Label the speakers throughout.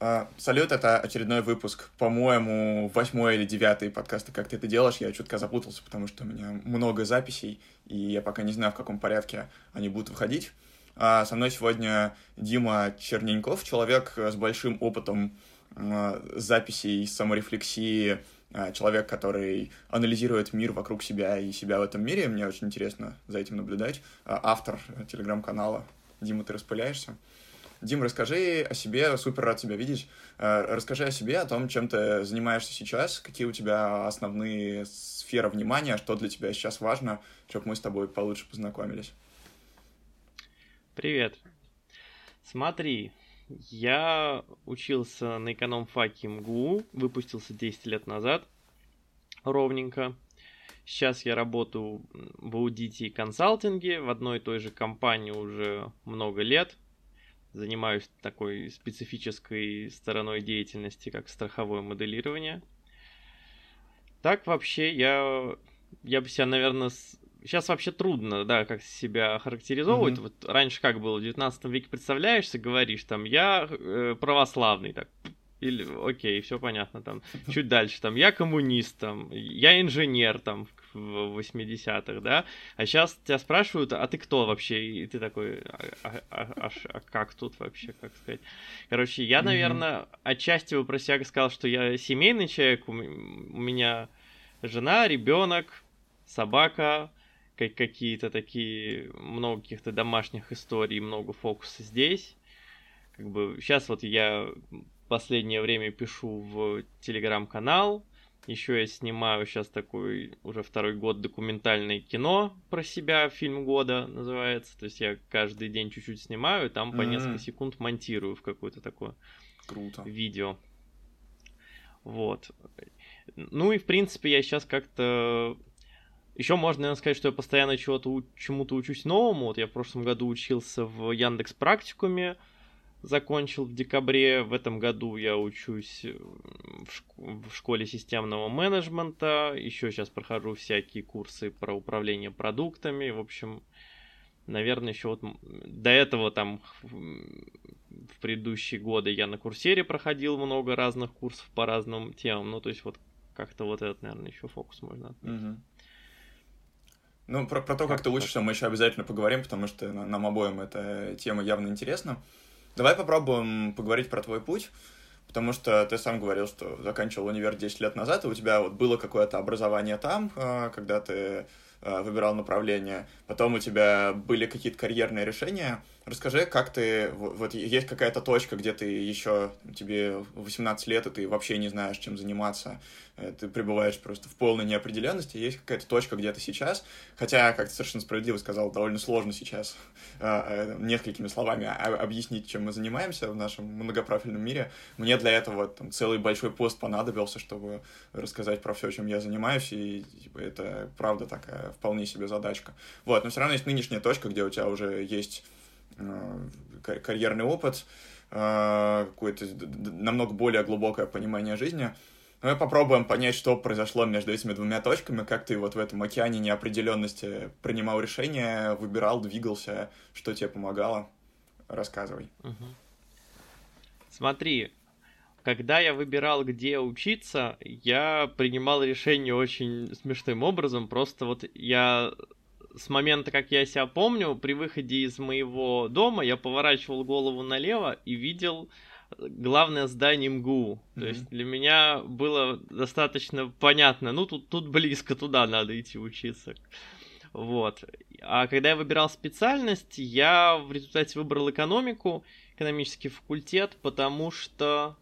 Speaker 1: Uh, салют, это очередной выпуск, по-моему, восьмой или девятый подкаста «Как ты это делаешь?». Я чутка запутался, потому что у меня много записей, и я пока не знаю, в каком порядке они будут выходить. Uh, со мной сегодня Дима Черненьков, человек с большим опытом uh, записей, саморефлексии, человек, который анализирует мир вокруг себя и себя в этом мире. Мне очень интересно за этим наблюдать. Автор телеграм-канала. Дима, ты распыляешься? Дим, расскажи о себе, супер рад тебя видеть. Э, расскажи о себе, о том, чем ты занимаешься сейчас, какие у тебя основные сферы внимания, что для тебя сейчас важно, чтобы мы с тобой получше познакомились.
Speaker 2: Привет. Смотри, я учился на эконом-факе МГУ, выпустился 10 лет назад, ровненько. Сейчас я работаю в аудите и консалтинге в одной и той же компании уже много лет – занимаюсь такой специфической стороной деятельности, как страховое моделирование. Так вообще я, я бы себя, наверное, с... сейчас вообще трудно, да, как себя характеризовывать. Mm-hmm. Вот раньше как было, в 19 веке представляешься, говоришь там, я э, православный, так, или, окей, все понятно, там, чуть дальше, там, я коммунист, там, я инженер, там, в 80-х, да, а сейчас тебя спрашивают, а ты кто вообще, и ты такой, а, а, а, а, а как тут вообще, как сказать. Короче, я, наверное, mm-hmm. отчасти бы про себя сказал, что я семейный человек, у, меня жена, ребенок, собака, как какие-то такие, много каких-то домашних историй, много фокуса здесь. Как бы сейчас вот я последнее время пишу в телеграм-канал, еще я снимаю сейчас такой уже второй год документальное кино про себя, фильм года называется. То есть я каждый день чуть-чуть снимаю, там по mm-hmm. несколько секунд монтирую в какое-то такое
Speaker 1: Круто.
Speaker 2: видео. Вот. Ну и в принципе я сейчас как-то еще можно наверное, сказать, что я постоянно чего-то чему-то учусь новому. Вот я в прошлом году учился в Яндекс практикуме, закончил в декабре. В этом году я учусь э, в, шк- в школе системного менеджмента. Еще сейчас прохожу всякие курсы про управление продуктами. В общем, наверное, еще вот до этого там в предыдущие годы я на курсере проходил много разных курсов по разным темам. Ну, то есть вот как-то вот этот, наверное, еще фокус можно отметить. Угу.
Speaker 1: Ну, про, про то, как, как ты учишься, мы еще обязательно поговорим, потому что нам обоим эта тема явно интересна. Давай попробуем поговорить про твой путь, потому что ты сам говорил, что заканчивал универ 10 лет назад, и у тебя вот было какое-то образование там, а, когда ты а, выбирал направление, потом у тебя были какие-то карьерные решения, Расскажи, как ты, вот есть какая-то точка, где ты еще, тебе 18 лет, и ты вообще не знаешь, чем заниматься, э, ты пребываешь просто в полной неопределенности, есть какая-то точка, где ты сейчас, хотя, как ты совершенно справедливо сказал, довольно сложно сейчас э, э, несколькими словами объяснить, чем мы занимаемся в нашем многопрофильном мире. Мне для этого там, целый большой пост понадобился, чтобы рассказать про все, чем я занимаюсь, и типа, это правда такая вполне себе задачка. Вот, но все равно есть нынешняя точка, где у тебя уже есть карьерный опыт, э, какое-то намного более глубокое понимание жизни. Мы попробуем понять, что произошло между этими двумя точками, как ты вот в этом океане неопределенности принимал решения, выбирал, двигался, что тебе помогало. Рассказывай.
Speaker 2: Смотри, когда я выбирал, где учиться, я принимал решение очень смешным образом. Просто вот я с момента, как я себя помню, при выходе из моего дома я поворачивал голову налево и видел э, главное здание МГУ. Mm-hmm. То есть для меня было достаточно понятно, ну тут, тут близко, туда надо идти учиться. Вот. А когда я выбирал специальность, я в результате выбрал экономику, экономический факультет, потому что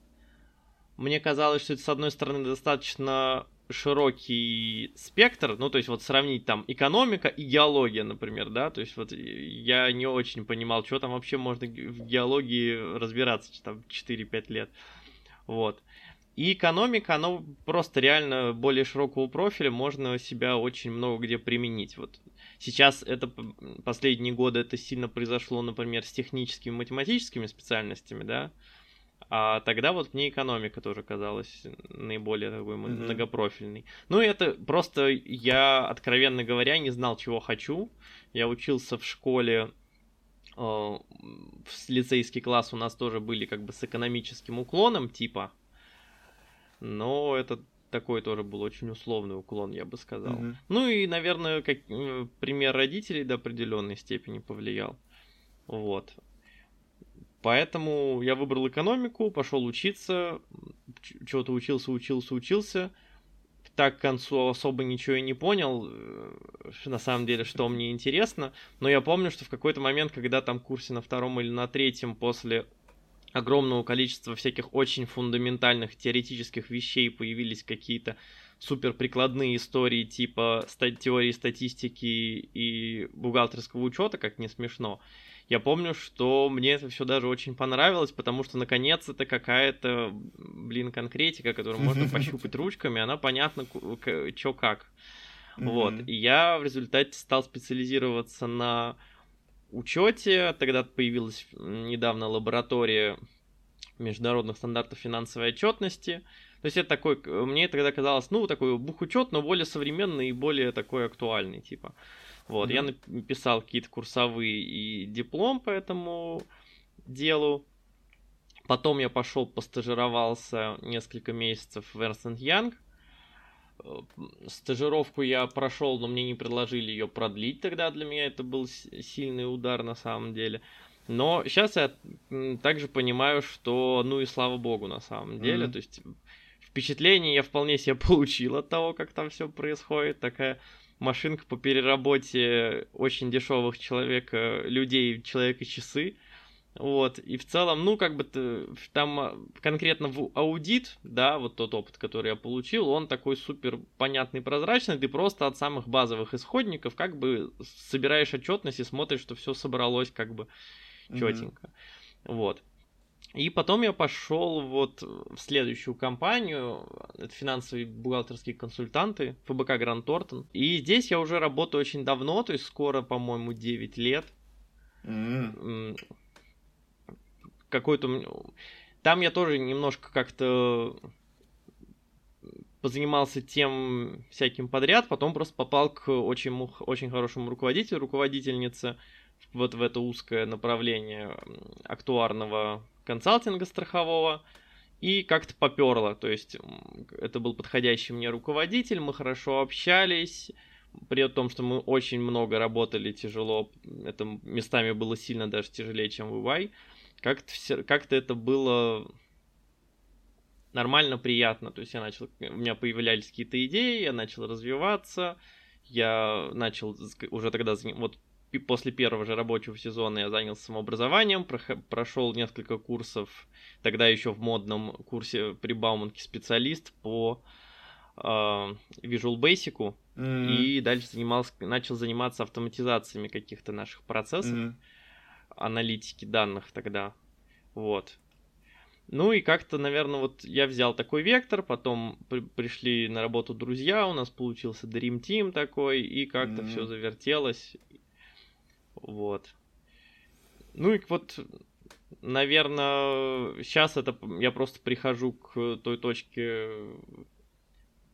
Speaker 2: мне казалось, что это, с одной стороны, достаточно широкий спектр, ну, то есть вот сравнить там экономика и геология, например, да, то есть вот я не очень понимал, что там вообще можно в геологии разбираться, там 4-5 лет, вот. И экономика, она просто реально более широкого профиля, можно себя очень много где применить. Вот сейчас это последние годы это сильно произошло, например, с техническими математическими специальностями, да, а тогда вот мне экономика тоже казалась наиболее такой mm-hmm. многопрофильной. Ну, это просто я, откровенно говоря, не знал, чего хочу. Я учился в школе в лицейский класс у нас тоже были как бы с экономическим уклоном типа, но это такой тоже был очень условный уклон, я бы сказал. Mm-hmm. Ну и, наверное, как пример родителей до определенной степени повлиял. Вот. Поэтому я выбрал экономику, пошел учиться, чего-то учился, учился, учился. Так к концу особо ничего и не понял, э, на самом деле, что мне интересно. Но я помню, что в какой-то момент, когда там курсе на втором или на третьем после огромного количества всяких очень фундаментальных теоретических вещей появились какие-то супер прикладные истории типа теории статистики и бухгалтерского учета, как не смешно я помню, что мне это все даже очень понравилось, потому что наконец это какая-то, блин, конкретика, которую можно пощупать ручками, она понятна, что как. Вот. И я в результате стал специализироваться на учете. Тогда появилась недавно лаборатория международных стандартов финансовой отчетности. То есть это такой, мне тогда казалось, ну, такой бухучет, но более современный и более такой актуальный, типа. Вот, mm-hmm. я написал какие-то курсовые и диплом по этому делу. Потом я пошел постажировался несколько месяцев в Ernst Young. Э, стажировку я прошел, но мне не предложили ее продлить тогда. Для меня это был сильный удар на самом деле. Но сейчас я также понимаю, что ну и слава богу на самом деле. Mm-hmm. То есть впечатление я вполне себе получил от того, как там все происходит. Такая машинка по переработе очень дешевых человека, людей, человека-часы. Вот, и в целом, ну, как бы там а, конкретно в аудит, да, вот тот опыт, который я получил, он такой супер понятный, прозрачный, ты просто от самых базовых исходников как бы собираешь отчетность и смотришь, что все собралось как бы четенько. Mm-hmm. Вот. И потом я пошел вот в следующую компанию, это финансовые бухгалтерские консультанты, ФБК Гранд Тортон. И здесь я уже работаю очень давно, то есть скоро, по-моему, 9 лет. Mm. Какой-то... Там я тоже немножко как-то позанимался тем всяким подряд, потом просто попал к очень, очень хорошему руководителю, руководительнице вот в это узкое направление актуарного консалтинга страхового, и как-то поперло. То есть это был подходящий мне руководитель, мы хорошо общались, при том, что мы очень много работали тяжело, это местами было сильно даже тяжелее, чем в EY, как-то, все, как-то это было нормально, приятно. То есть я начал, у меня появлялись какие-то идеи, я начал развиваться, я начал уже тогда, вот после первого же рабочего сезона я занялся самообразованием, прошел несколько курсов, тогда еще в модном курсе при Бауманке специалист по э, Visual Basic, mm-hmm. и дальше занимался, начал заниматься автоматизациями каких-то наших процессов, mm-hmm. аналитики данных тогда, вот. Ну и как-то, наверное, вот я взял такой вектор, потом при- пришли на работу друзья, у нас получился Dream Team такой, и как-то mm-hmm. все завертелось, вот. Ну и вот, наверное, сейчас это я просто прихожу к той точке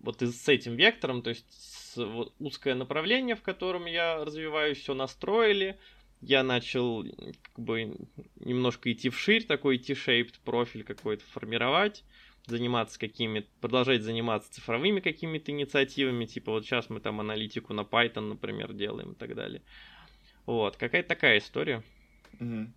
Speaker 2: вот и с этим вектором, то есть с, вот, узкое направление, в котором я развиваюсь, все настроили, я начал как бы немножко идти вширь, такой T-shaped профиль какой-то формировать, заниматься какими продолжать заниматься цифровыми какими-то инициативами, типа вот сейчас мы там аналитику на Python, например, делаем и так далее. Вот, какая-то такая история.
Speaker 1: Угу.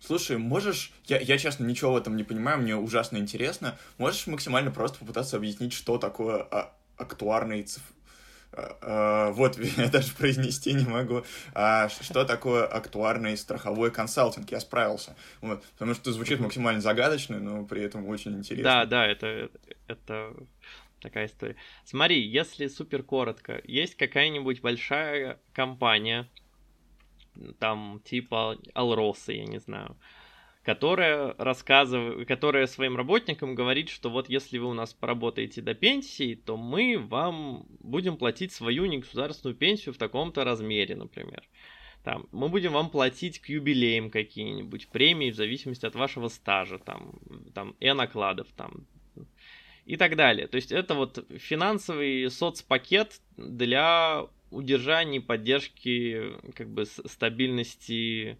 Speaker 1: Слушай, можешь, я, я честно ничего в этом не понимаю, мне ужасно интересно, можешь максимально просто попытаться объяснить, что такое а, актуарный циф... А, а, вот, я даже произнести не могу. А, что такое актуарный страховой консалтинг? Я справился. Вот, потому что звучит максимально загадочно, но при этом очень интересно.
Speaker 2: Да, да, это, это такая история. Смотри, если супер коротко, есть какая-нибудь большая компания, там типа Алроса, я не знаю, которая рассказывает, которая своим работникам говорит, что вот если вы у нас поработаете до пенсии, то мы вам будем платить свою негосударственную пенсию в таком-то размере, например. Там, мы будем вам платить к юбилеям какие-нибудь, премии в зависимости от вашего стажа, там, там, и накладов, там, и так далее. То есть это вот финансовый соцпакет для удержания и поддержки как бы стабильности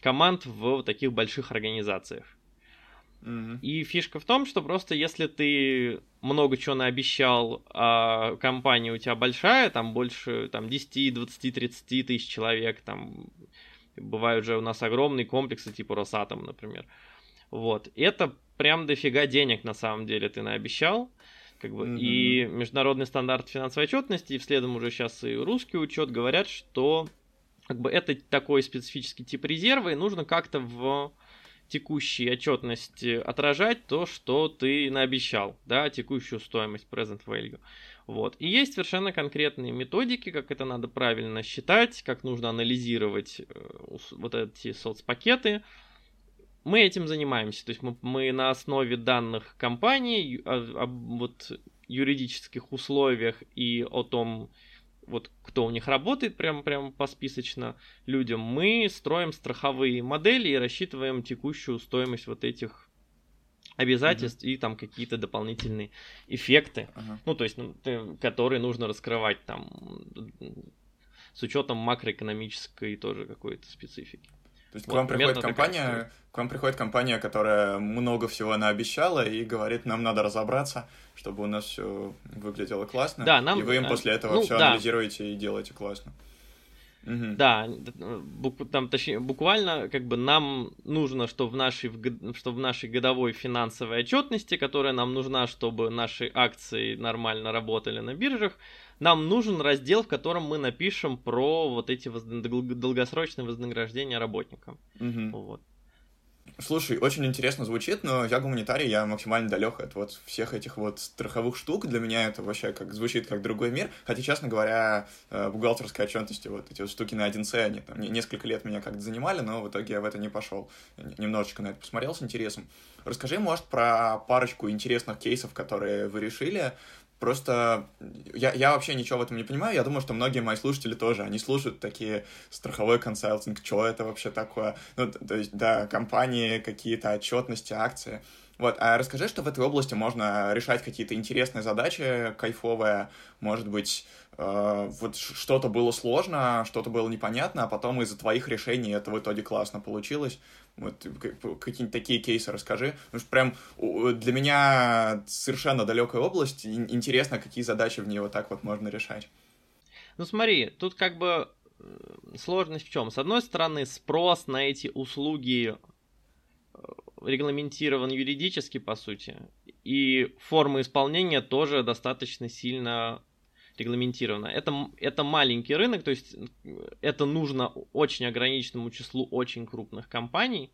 Speaker 2: команд в таких больших организациях. И фишка в том, что просто если ты много чего наобещал, а компания у тебя большая, там больше там, 10, 20, 30 тысяч человек, там бывают же у нас огромные комплексы, типа Росатом, например. Вот. Это прям дофига денег на самом деле ты наобещал. Как бы,
Speaker 1: Мгм.
Speaker 2: И международный стандарт финансовой отчетности, и вследом уже сейчас и русский учет говорят, что как бы это такой специфический тип резерва, и нужно как-то в текущей отчетности отражать то, что ты наобещал, да, текущую стоимость present value. Вот. И есть совершенно конкретные методики, как это надо правильно считать, как нужно анализировать э, вот эти соцпакеты. Мы этим занимаемся, то есть мы, мы на основе данных компаний, о- об вот юридических условиях и о том, вот кто у них работает прям прям посписочно людям, мы строим страховые модели и рассчитываем текущую стоимость вот этих обязательств и там какие-то дополнительные эффекты,
Speaker 1: Ага.
Speaker 2: ну то есть ну, ты- которые нужно раскрывать там с учетом макроэкономической тоже какой-то специфики.
Speaker 1: То есть к
Speaker 2: Вот,
Speaker 1: вам приходит компания, к вам приходит компания, которая много всего наобещала и говорит, нам надо разобраться, чтобы у нас все выглядело классно.
Speaker 2: Да, нам-
Speaker 1: И вы им после этого
Speaker 2: ну,
Speaker 1: все
Speaker 2: да.
Speaker 1: анализируете и делаете классно. Мгм.
Speaker 2: Да, там, точнее, буквально, как бы нам нужно, что в нашей, что в нашей годовой финансовой отчетности, которая нам нужна, чтобы наши акции нормально работали на биржах, нам нужен раздел, в котором мы напишем про вот эти воз- долгосрочные вознаграждения работникам.
Speaker 1: Мгм.
Speaker 2: Вот.
Speaker 1: Слушай, очень интересно звучит, но я гуманитарий, я максимально далек от вот всех этих вот страховых штук. Для меня это вообще как звучит как другой мир. Хотя, честно говоря, э, бухгалтерской отчетности, вот эти вот штуки на 1С, они там не- несколько лет меня как-то занимали, но в итоге я в это не пошел. Немножечко на это посмотрел с интересом. Расскажи, может, про парочку интересных кейсов, которые вы решили. Просто я, я вообще ничего в этом не понимаю. Я думаю, что многие мои слушатели тоже. Они слушают такие страховой консалтинг, что это вообще такое. Ну, то есть, да, компании, какие-то отчетности, акции. Вот, а расскажи, что в этой области можно решать какие-то интересные задачи, кайфовые, может быть, э, вот что-то было сложно, что-то было непонятно, а потом из-за твоих решений это в итоге классно получилось. Вот какие-нибудь такие кейсы расскажи. Потому что прям для меня совершенно далекая область. Интересно, какие задачи в ней вот так вот можно решать.
Speaker 2: Ну смотри, тут как бы э, сложность в чем? С одной стороны, спрос на эти услуги э, регламентирован юридически, по сути, и форма исполнения тоже достаточно сильно регламентирована. Это, это маленький рынок, то есть это нужно очень ограниченному числу очень крупных компаний.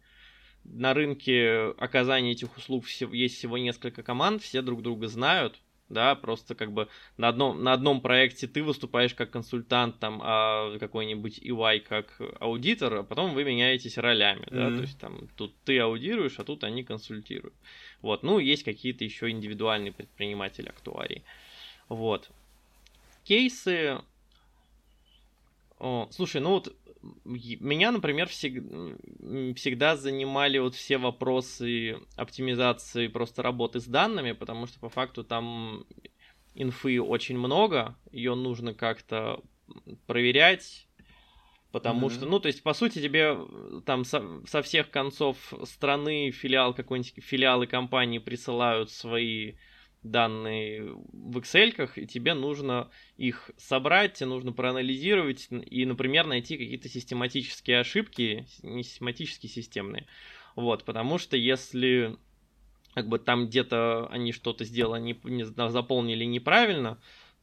Speaker 2: На рынке оказания этих услуг есть всего несколько команд, все друг друга знают, да, просто как бы на одном, на одном проекте ты выступаешь как консультант, там, а какой-нибудь EY как аудитор, а потом вы меняетесь ролями, да,
Speaker 1: Мгм.
Speaker 2: то есть там тут ты аудируешь, а тут они консультируют. Вот, ну, есть какие-то еще индивидуальные предприниматели актуарии. Вот. Кейсы... О, слушай, ну вот меня, например, всег- всегда занимали вот все вопросы оптимизации просто работы с данными, потому что по факту там инфы очень много, ее нужно как-то проверять, потому
Speaker 1: Мгм.
Speaker 2: что, ну, то есть, по сути, тебе э, там со, со всех концов страны филиал какой-нибудь, филиалы компании присылают свои данные в Excel, и тебе нужно их собрать, тебе нужно проанализировать и, например, найти какие-то систематические ошибки, не систематические, системные. Вот, потому что если как бы там где-то они что-то сделали, не, не заполнили неправильно,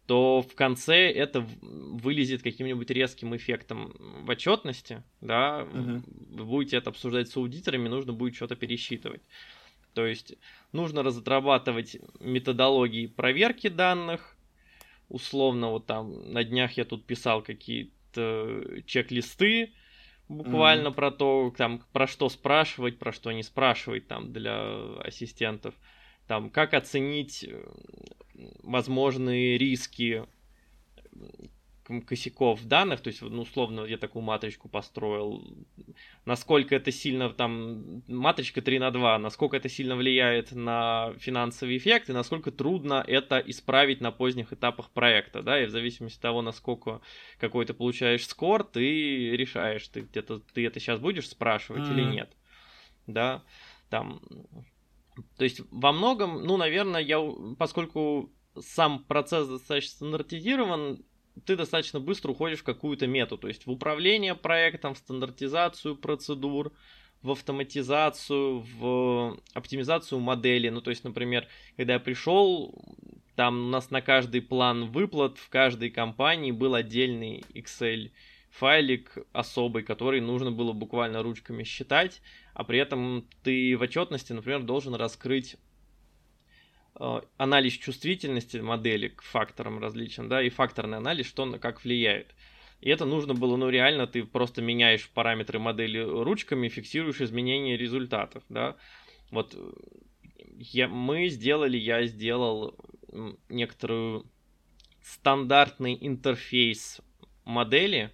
Speaker 2: то в конце это вылезет каким-нибудь резким эффектом в отчетности, да,
Speaker 1: Мгм.
Speaker 2: вы будете это обсуждать с аудиторами, нужно будет что-то пересчитывать. То есть нужно разрабатывать методологии проверки данных. Условно, вот там на днях я тут писал какие-то чек-листы, буквально про то, там, про что спрашивать, про что не спрашивать там для ассистентов. Там, как оценить э, возможные риски косяков данных, то есть, ну, условно, я такую матричку построил, насколько это сильно, там, матричка 3 на 2, насколько это сильно влияет на финансовый эффект, и насколько трудно это исправить на поздних этапах проекта, да, и в зависимости от того, насколько какой ты получаешь скор, ты решаешь, ты где-то, ты это сейчас будешь спрашивать mm-hmm. или нет, да, там, то есть, во многом, ну, наверное, я, поскольку сам процесс достаточно стандартизирован, ты достаточно быстро уходишь в какую-то мету, то есть в управление проектом, в стандартизацию процедур, в автоматизацию, в оптимизацию модели. Ну, то есть, например, когда я пришел, там у нас на каждый план выплат в каждой компании был отдельный Excel файлик особый, который нужно было буквально ручками считать, а при этом ты в отчетности, например, должен раскрыть анализ чувствительности модели к факторам различным, да, и факторный анализ, что на как влияет. И это нужно было, ну, реально, ты просто меняешь параметры модели ручками, фиксируешь изменения результатов, да. Вот э, я, мы сделали, я сделал некоторую стандартный интерфейс модели,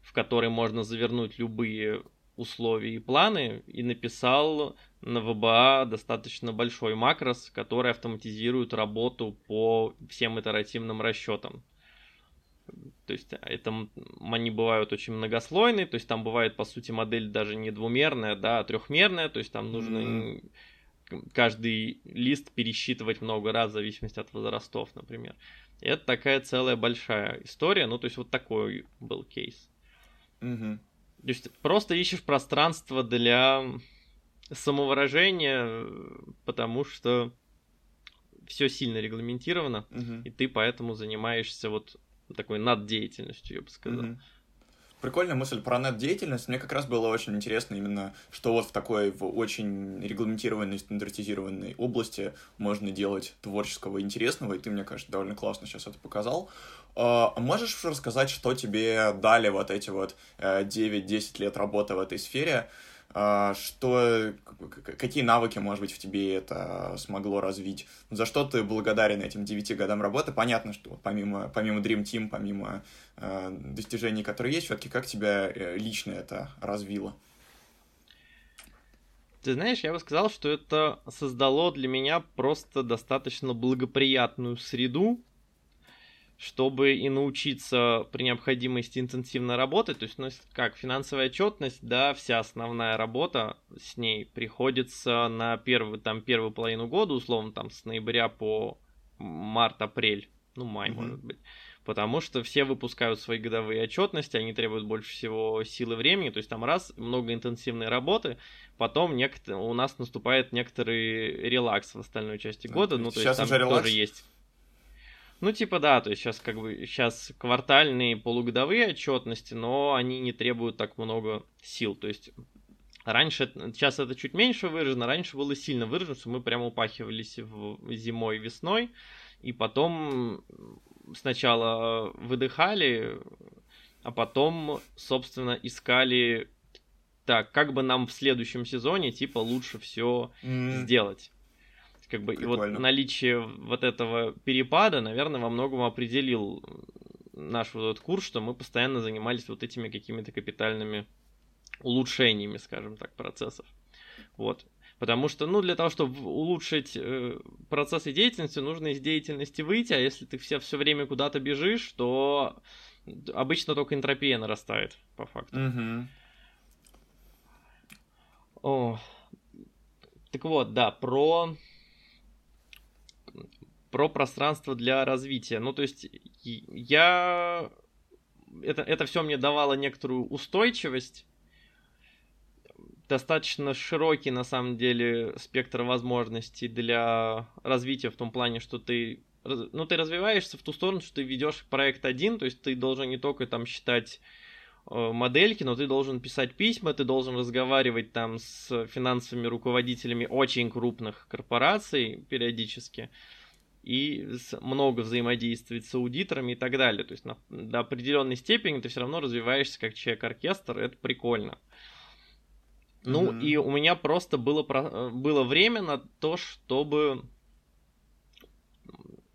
Speaker 2: в который можно завернуть любые условия и планы, и написал на VBA достаточно большой макрос, который автоматизирует работу по всем итеративным расчетам. То есть это они бывают очень многослойные, то есть там бывает по сути модель даже не двумерная, да, а трехмерная, то есть там нужно mm-hmm. каждый лист пересчитывать много раз в зависимости от возрастов, например. И это такая целая большая история, ну то есть вот такой был кейс.
Speaker 1: Mm-hmm.
Speaker 2: То есть просто ищешь пространство для самовыражения, потому что все сильно регламентировано,
Speaker 1: угу.
Speaker 2: и ты поэтому занимаешься вот такой наддеятельностью, я бы сказал. Угу.
Speaker 1: Прикольная мысль про нет-деятельность. Мне как раз было очень интересно именно, что вот в такой в очень регламентированной, стандартизированной области можно делать творческого интересного, и ты, мне кажется, довольно классно сейчас это показал. А можешь рассказать, что тебе дали вот эти вот 9-10 э, лет работы в этой сфере? А, что, какие навыки, может быть, в тебе это смогло развить, за что ты благодарен этим девяти годам работы. Понятно, что помимо, помимо Dream Team, помимо э, достижений, которые есть, все-таки как тебя э, лично это развило?
Speaker 2: Ты знаешь, я бы сказал, что это создало для меня просто достаточно благоприятную среду, чтобы и научиться при необходимости интенсивно работать, то есть, ну, как финансовая отчетность, да, вся основная работа с ней приходится на первую, там, первую половину года, условно, там, с ноября по март-апрель, ну, май, mm-hmm. может быть. Потому что все выпускают свои годовые отчетности, они требуют больше всего силы времени, то есть там раз, много интенсивной работы, потом некотор... у нас наступает некоторый релакс в остальной части года, ну, то Сейчас есть там уже тоже есть ну, типа, да, то есть сейчас как бы сейчас квартальные полугодовые отчетности, но они не требуют так много сил. То есть раньше, сейчас это чуть меньше выражено, раньше было сильно выражено, что мы прямо упахивались в зимой, весной, и потом сначала выдыхали, а потом, собственно, искали так, как бы нам в следующем сезоне, типа, лучше все mm. сделать. Как бы, и вот наличие вот этого перепада, наверное, во многом определил наш вот этот курс, что мы постоянно занимались вот этими какими-то капитальными улучшениями, скажем так, процессов. Вот. Потому что, ну, для того, чтобы улучшить э, процессы деятельности, нужно из деятельности выйти, а если ты все, все время куда-то бежишь, то обычно только энтропия нарастает, по факту.
Speaker 1: Угу.
Speaker 2: О. Так вот, да, про про пространство для развития. Ну, то есть я... Это, это все мне давало некоторую устойчивость, достаточно широкий, на самом деле, спектр возможностей для развития в том плане, что ты, ну, ты развиваешься в ту сторону, что ты ведешь проект один, то есть ты должен не только там считать э, модельки, но ты должен писать письма, ты должен разговаривать там с финансовыми руководителями очень крупных корпораций периодически и много взаимодействовать с аудиторами и так далее. То есть на, до определенной степени ты все равно развиваешься как человек-оркестр, это прикольно. Ну mm-hmm. и у меня просто было, было время на то, чтобы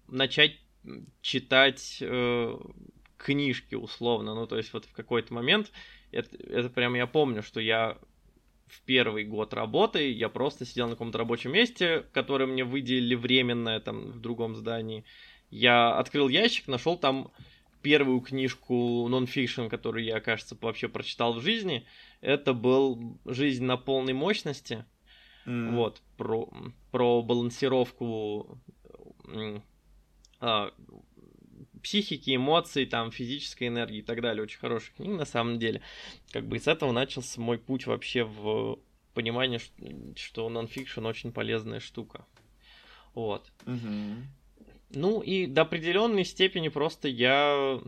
Speaker 2: начать читать э, книжки условно. Ну, то есть вот в какой-то момент, это, это прям я помню, что я в первый год работы я просто сидел на каком-то рабочем месте, которое мне выделили временное там в другом здании. Я открыл ящик, нашел там первую книжку нон-фикшн, которую я, кажется, вообще прочитал в жизни. Это был «Жизнь на полной мощности». Mm. Вот, про, про балансировку а, психики, эмоций, там, физической энергии и так далее. Очень хорошая книга, на самом деле. Как бы с этого начался мой путь вообще в понимание, что, нон-фикшн очень полезная штука. Вот.
Speaker 1: Mm-hmm.
Speaker 2: Ну и до определенной степени просто я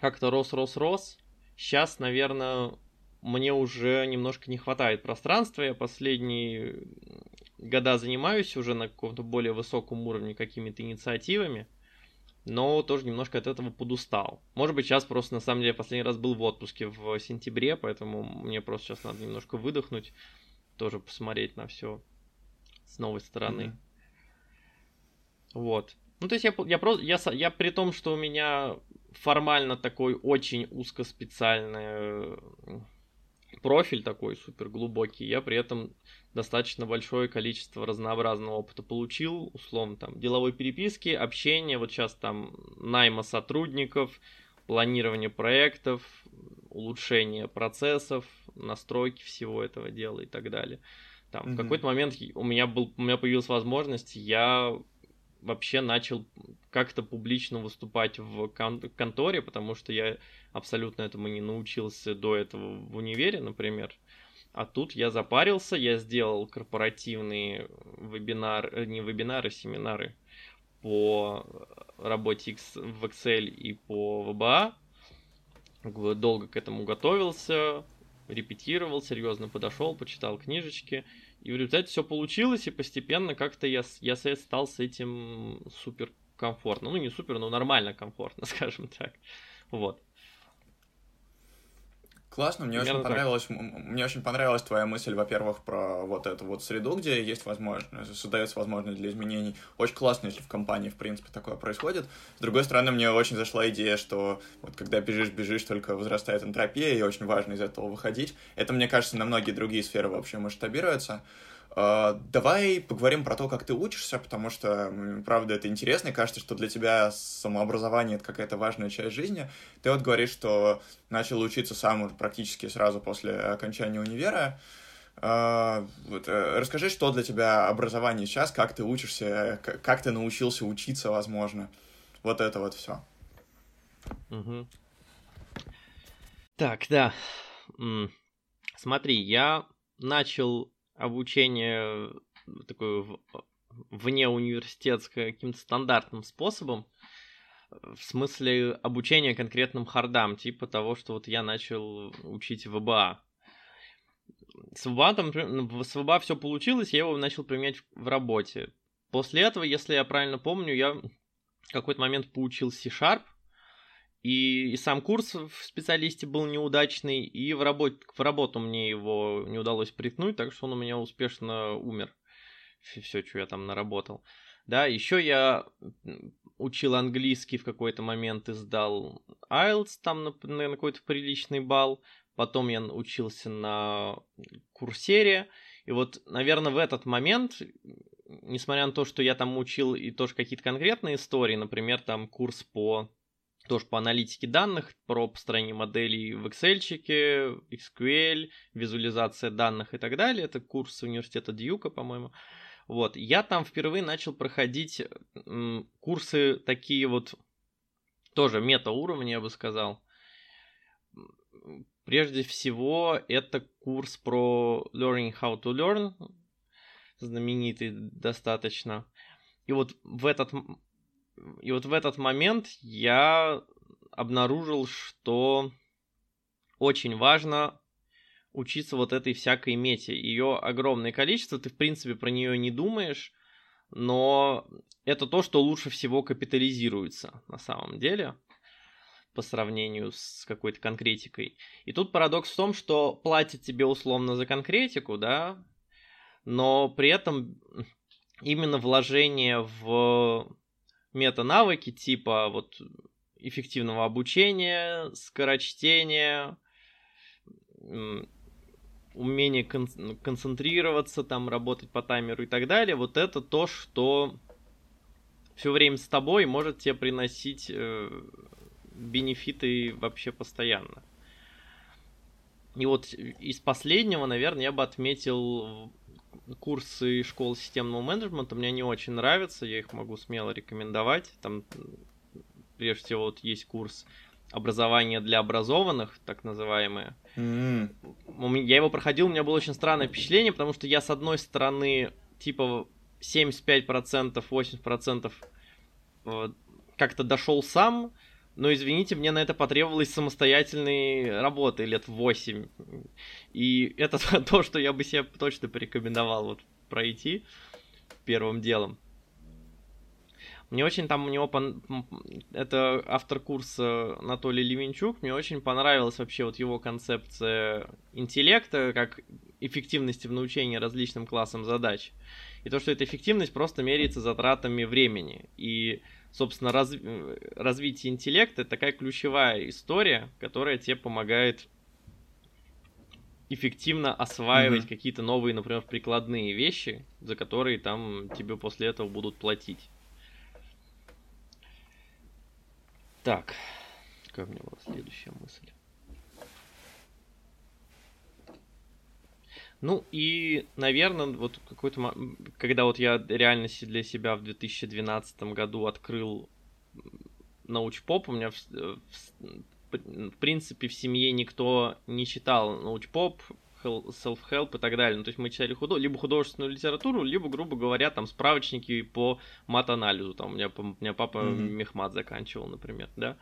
Speaker 2: как-то рос-рос-рос. Сейчас, наверное, мне уже немножко не хватает пространства. Я последние года занимаюсь уже на каком-то более высоком уровне какими-то инициативами, но тоже немножко от этого подустал. Может быть, сейчас просто на самом деле последний раз был в отпуске в сентябре, поэтому мне просто сейчас надо немножко выдохнуть, тоже посмотреть на все с новой стороны. Mm-hmm. Вот. Ну, то есть я, я просто, я, я при том, что у меня формально такой очень узкоспециальный профиль такой супер глубокий, я при этом достаточно большое количество разнообразного опыта получил, условно, там, деловой переписки, общения, вот сейчас там найма сотрудников, планирование проектов, улучшение процессов, настройки всего этого дела и так далее. Там, mm-hmm. В какой-то момент у меня, был, у меня появилась возможность, я вообще начал как-то публично выступать в кон- конторе, потому что я абсолютно этому не научился до этого в универе, например. А тут я запарился, я сделал корпоративные вебинары, не вебинары, семинары по работе в Excel и по VBA. Долго к этому готовился, репетировал, серьезно подошел, почитал книжечки. И в результате все получилось, и постепенно как-то я, я стал с этим супер комфортно. Ну, не супер, но нормально комфортно, скажем так. Вот.
Speaker 1: Классно, мне очень понравилось, так. мне очень понравилась твоя мысль, во-первых, про вот эту вот среду, где есть возможность, создается возможность для изменений. Очень классно, если в компании, в принципе, такое происходит. С другой стороны, мне очень зашла идея, что вот когда бежишь, бежишь, только возрастает энтропия, и очень важно из этого выходить. Это, мне кажется, на многие другие сферы вообще масштабируется. А, давай поговорим про то, как ты учишься, потому что, правда, это интересно, и кажется, что для тебя самообразование — это какая-то важная часть жизни. Ты вот говоришь, что начал учиться сам практически сразу после окончания универа. А, вот, э, расскажи, что для тебя образование сейчас, как ты учишься, как ты научился учиться, возможно. Вот это вот все.
Speaker 2: Угу. Так, да. Смотри, я начал обучение э, такое вне университетское каким-то стандартным способом, в смысле обучения конкретным хардам, типа того, что вот я начал учить ВБА. С ВБА, там, с ВБА все получилось, я его начал применять в работе. После этого, если я правильно помню, я в какой-то момент поучил C-Sharp, и, и сам курс в специалисте был неудачный, и в, работе, в работу мне его не удалось приткнуть, так что он у меня успешно умер. Все, что я там наработал. Да, еще я учил английский в какой-то момент и сдал IELTS там на, на какой-то приличный балл. Потом я учился на курсере. И вот, наверное, в этот момент, несмотря на то, что я там учил и тоже какие-то конкретные истории, например, там курс по тоже по аналитике данных, про построение моделей в Excel, SQL, визуализация данных и так далее. Это курс университета Дьюка, по-моему. Вот, я там впервые начал проходить курсы такие вот, тоже мета-уровня, я бы сказал. Прежде всего, это курс про Learning How to Learn, знаменитый достаточно. И вот в этот и вот в этот момент я обнаружил, что очень важно учиться вот этой всякой мете. Ее огромное количество, ты в принципе про нее не думаешь, но это то, что лучше всего капитализируется на самом деле по сравнению с какой-то конкретикой. И тут парадокс в том, что платят тебе условно за конкретику, да, но при этом именно вложение в мета-навыки типа вот эффективного обучения, скорочтения, умение кон- концентрироваться, там, работать по таймеру и так далее, вот это то, что все время с тобой может тебе приносить э, бенефиты вообще постоянно. И вот из последнего, наверное, я бы отметил курсы школы системного менеджмента. Мне не очень нравятся, я их могу смело рекомендовать. Там, прежде всего, вот есть курс образования для образованных, так называемое. Mm. Я его проходил, у меня было очень странное впечатление, потому что я, с одной стороны, типа 75%, 80% э, как-то дошел сам, но, извините, мне на это потребовалось самостоятельной работы лет 8. И это то, что я бы себе точно порекомендовал вот пройти первым делом. Мне очень там у него... Пон... Это автор курса Анатолий Левинчук. Мне очень понравилась вообще вот его концепция интеллекта как эффективности в научении различным классам задач. И то, что эта эффективность просто меряется затратами времени. И собственно, раз, развитие интеллекта такая ключевая история, которая тебе помогает эффективно осваивать mm-hmm. какие-то новые, например, прикладные вещи, за которые там тебе после этого будут платить. Так, какая у меня была следующая мысль? Ну и, наверное, вот какой-то, когда вот я реально для себя в 2012 году открыл научпоп, у меня в, в, в принципе в семье никто не читал научпоп, self-help и так далее. Ну, то есть мы читали худо... либо художественную литературу, либо, грубо говоря, там справочники по мат-анализу. Там у меня, у меня папа mm-hmm. мехмат заканчивал, например, да.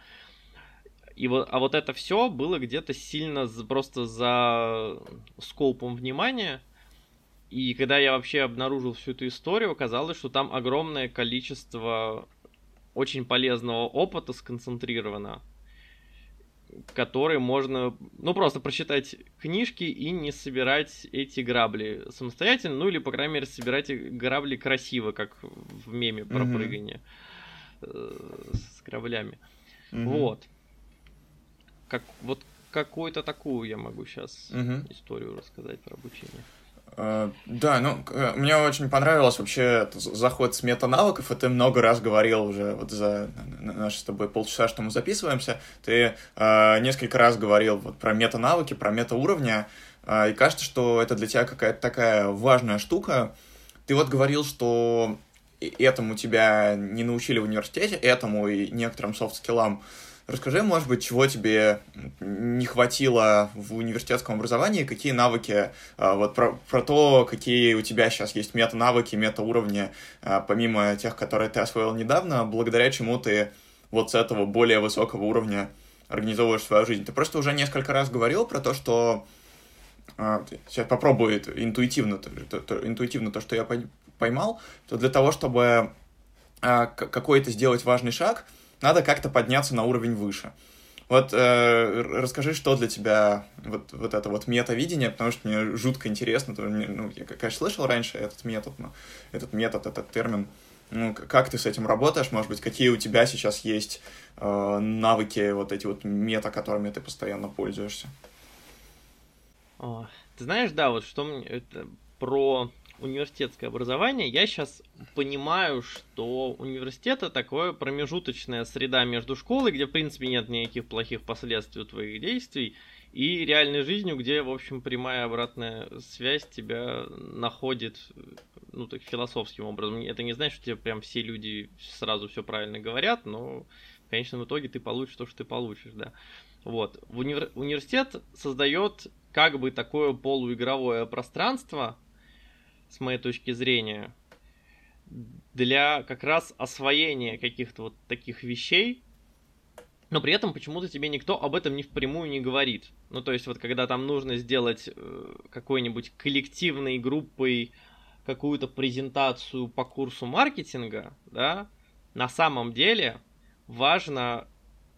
Speaker 2: И вот, а вот это все было где-то сильно просто за скопом внимания. И когда я вообще обнаружил всю эту историю, оказалось, что там огромное количество очень полезного опыта сконцентрировано, который можно, ну, просто прочитать книжки и не собирать эти грабли самостоятельно, ну, или, по крайней мере, собирать грабли красиво, как в меме про mm-hmm. прыгание э, с граблями. Mm-hmm. Вот как вот какую-то такую я могу сейчас угу. историю рассказать про обучение.
Speaker 1: Uh, да, ну, мне очень понравилось вообще заход с мета-навыков, и ты много раз говорил уже вот за наши с тобой полчаса, что мы записываемся, ты uh, несколько раз говорил вот про мета-навыки, про мета-уровня, uh, и кажется, что это для тебя какая-то такая важная штука. Ты вот говорил, что этому тебя не научили в университете, этому и некоторым софт-скиллам, Расскажи, может быть, чего тебе не хватило в университетском образовании, какие навыки, а, вот про, про то, какие у тебя сейчас есть мета-навыки, мета-уровни, а, помимо тех, которые ты освоил недавно, благодаря чему ты вот с этого более высокого уровня организовываешь свою жизнь. Ты просто уже несколько раз говорил про то, что а, сейчас попробую интуитивно, интуитивно то, что я поймал, то для того, чтобы какой-то сделать важный шаг – надо как-то подняться на уровень выше. Вот э, расскажи, что для тебя вот, вот это вот метавидение, потому что мне жутко интересно. То, ну, я, конечно, слышал раньше этот метод, но этот метод, этот термин. Ну, как ты с этим работаешь? Может быть, какие у тебя сейчас есть э, навыки, вот эти вот мета, которыми ты постоянно пользуешься?
Speaker 2: О, ты знаешь, да, вот что мне это про университетское образование, я сейчас понимаю, что университет это такое промежуточная среда между школой, где, в принципе, нет никаких плохих последствий твоих действий, и реальной жизнью, где, в общем, прямая обратная связь тебя находит, ну, так философским образом. Это не значит, что тебе прям все люди сразу все правильно говорят, но в конечном итоге ты получишь то, что ты получишь, да. Вот. Универ... Университет создает как бы такое полуигровое пространство, с моей точки зрения, для как раз освоения каких-то вот таких вещей, но при этом почему-то тебе никто об этом не впрямую не говорит. Ну, то есть, вот когда там нужно сделать э, какой-нибудь коллективной группой какую-то презентацию по курсу маркетинга, да, на самом деле важно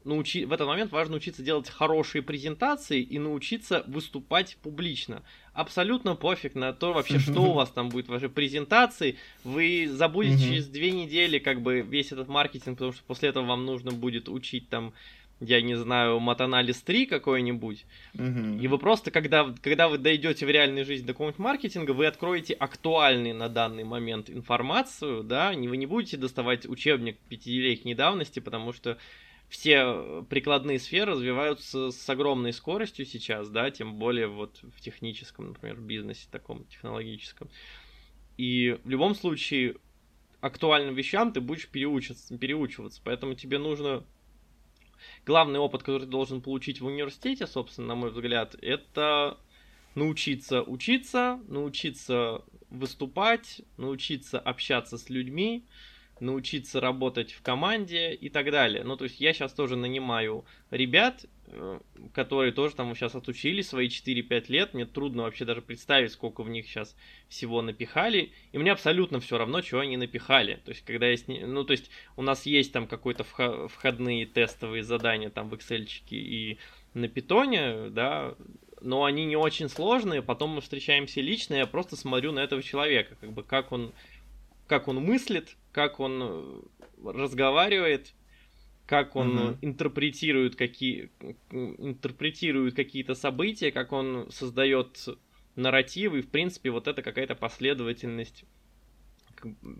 Speaker 2: научи... в этот момент важно научиться делать хорошие презентации и научиться выступать публично. Абсолютно пофиг на то вообще, что у вас там будет в вашей презентации. Вы забудете через две недели как бы весь этот маркетинг, потому что после этого вам нужно будет учить там я не знаю, матанализ 3 какой-нибудь,
Speaker 1: Мгм.
Speaker 2: и вы просто, когда, когда вы дойдете в реальной жизни до какого-нибудь маркетинга, вы откроете актуальную на данный момент информацию, да, не, вы не будете доставать учебник пятилетней давности, потому что все прикладные сферы развиваются с огромной скоростью сейчас, да, тем более вот в техническом, например, бизнесе таком технологическом. И в любом случае актуальным вещам ты будешь переучиваться, переучиваться, поэтому тебе нужно главный опыт, который ты должен получить в университете, собственно, на мой взгляд, это научиться учиться, научиться выступать, научиться общаться с людьми, научиться работать в команде и так далее. Ну, то есть я сейчас тоже нанимаю ребят, э, которые тоже там сейчас отучились свои 4-5 лет. Мне трудно вообще даже представить, сколько в них сейчас всего напихали. И мне абсолютно все равно, чего они напихали. То есть, когда есть... Ну, то есть, у нас есть там какой-то входные тестовые задания там в Excel и на питоне, да, но они не очень сложные. Потом мы встречаемся лично, я просто смотрю на этого человека, как бы как он, как он мыслит, как он э, разговаривает, как он угу. интерпретирует какие интерпретирует какие-то события, как он создает нарративы, и в принципе вот это какая-то последовательность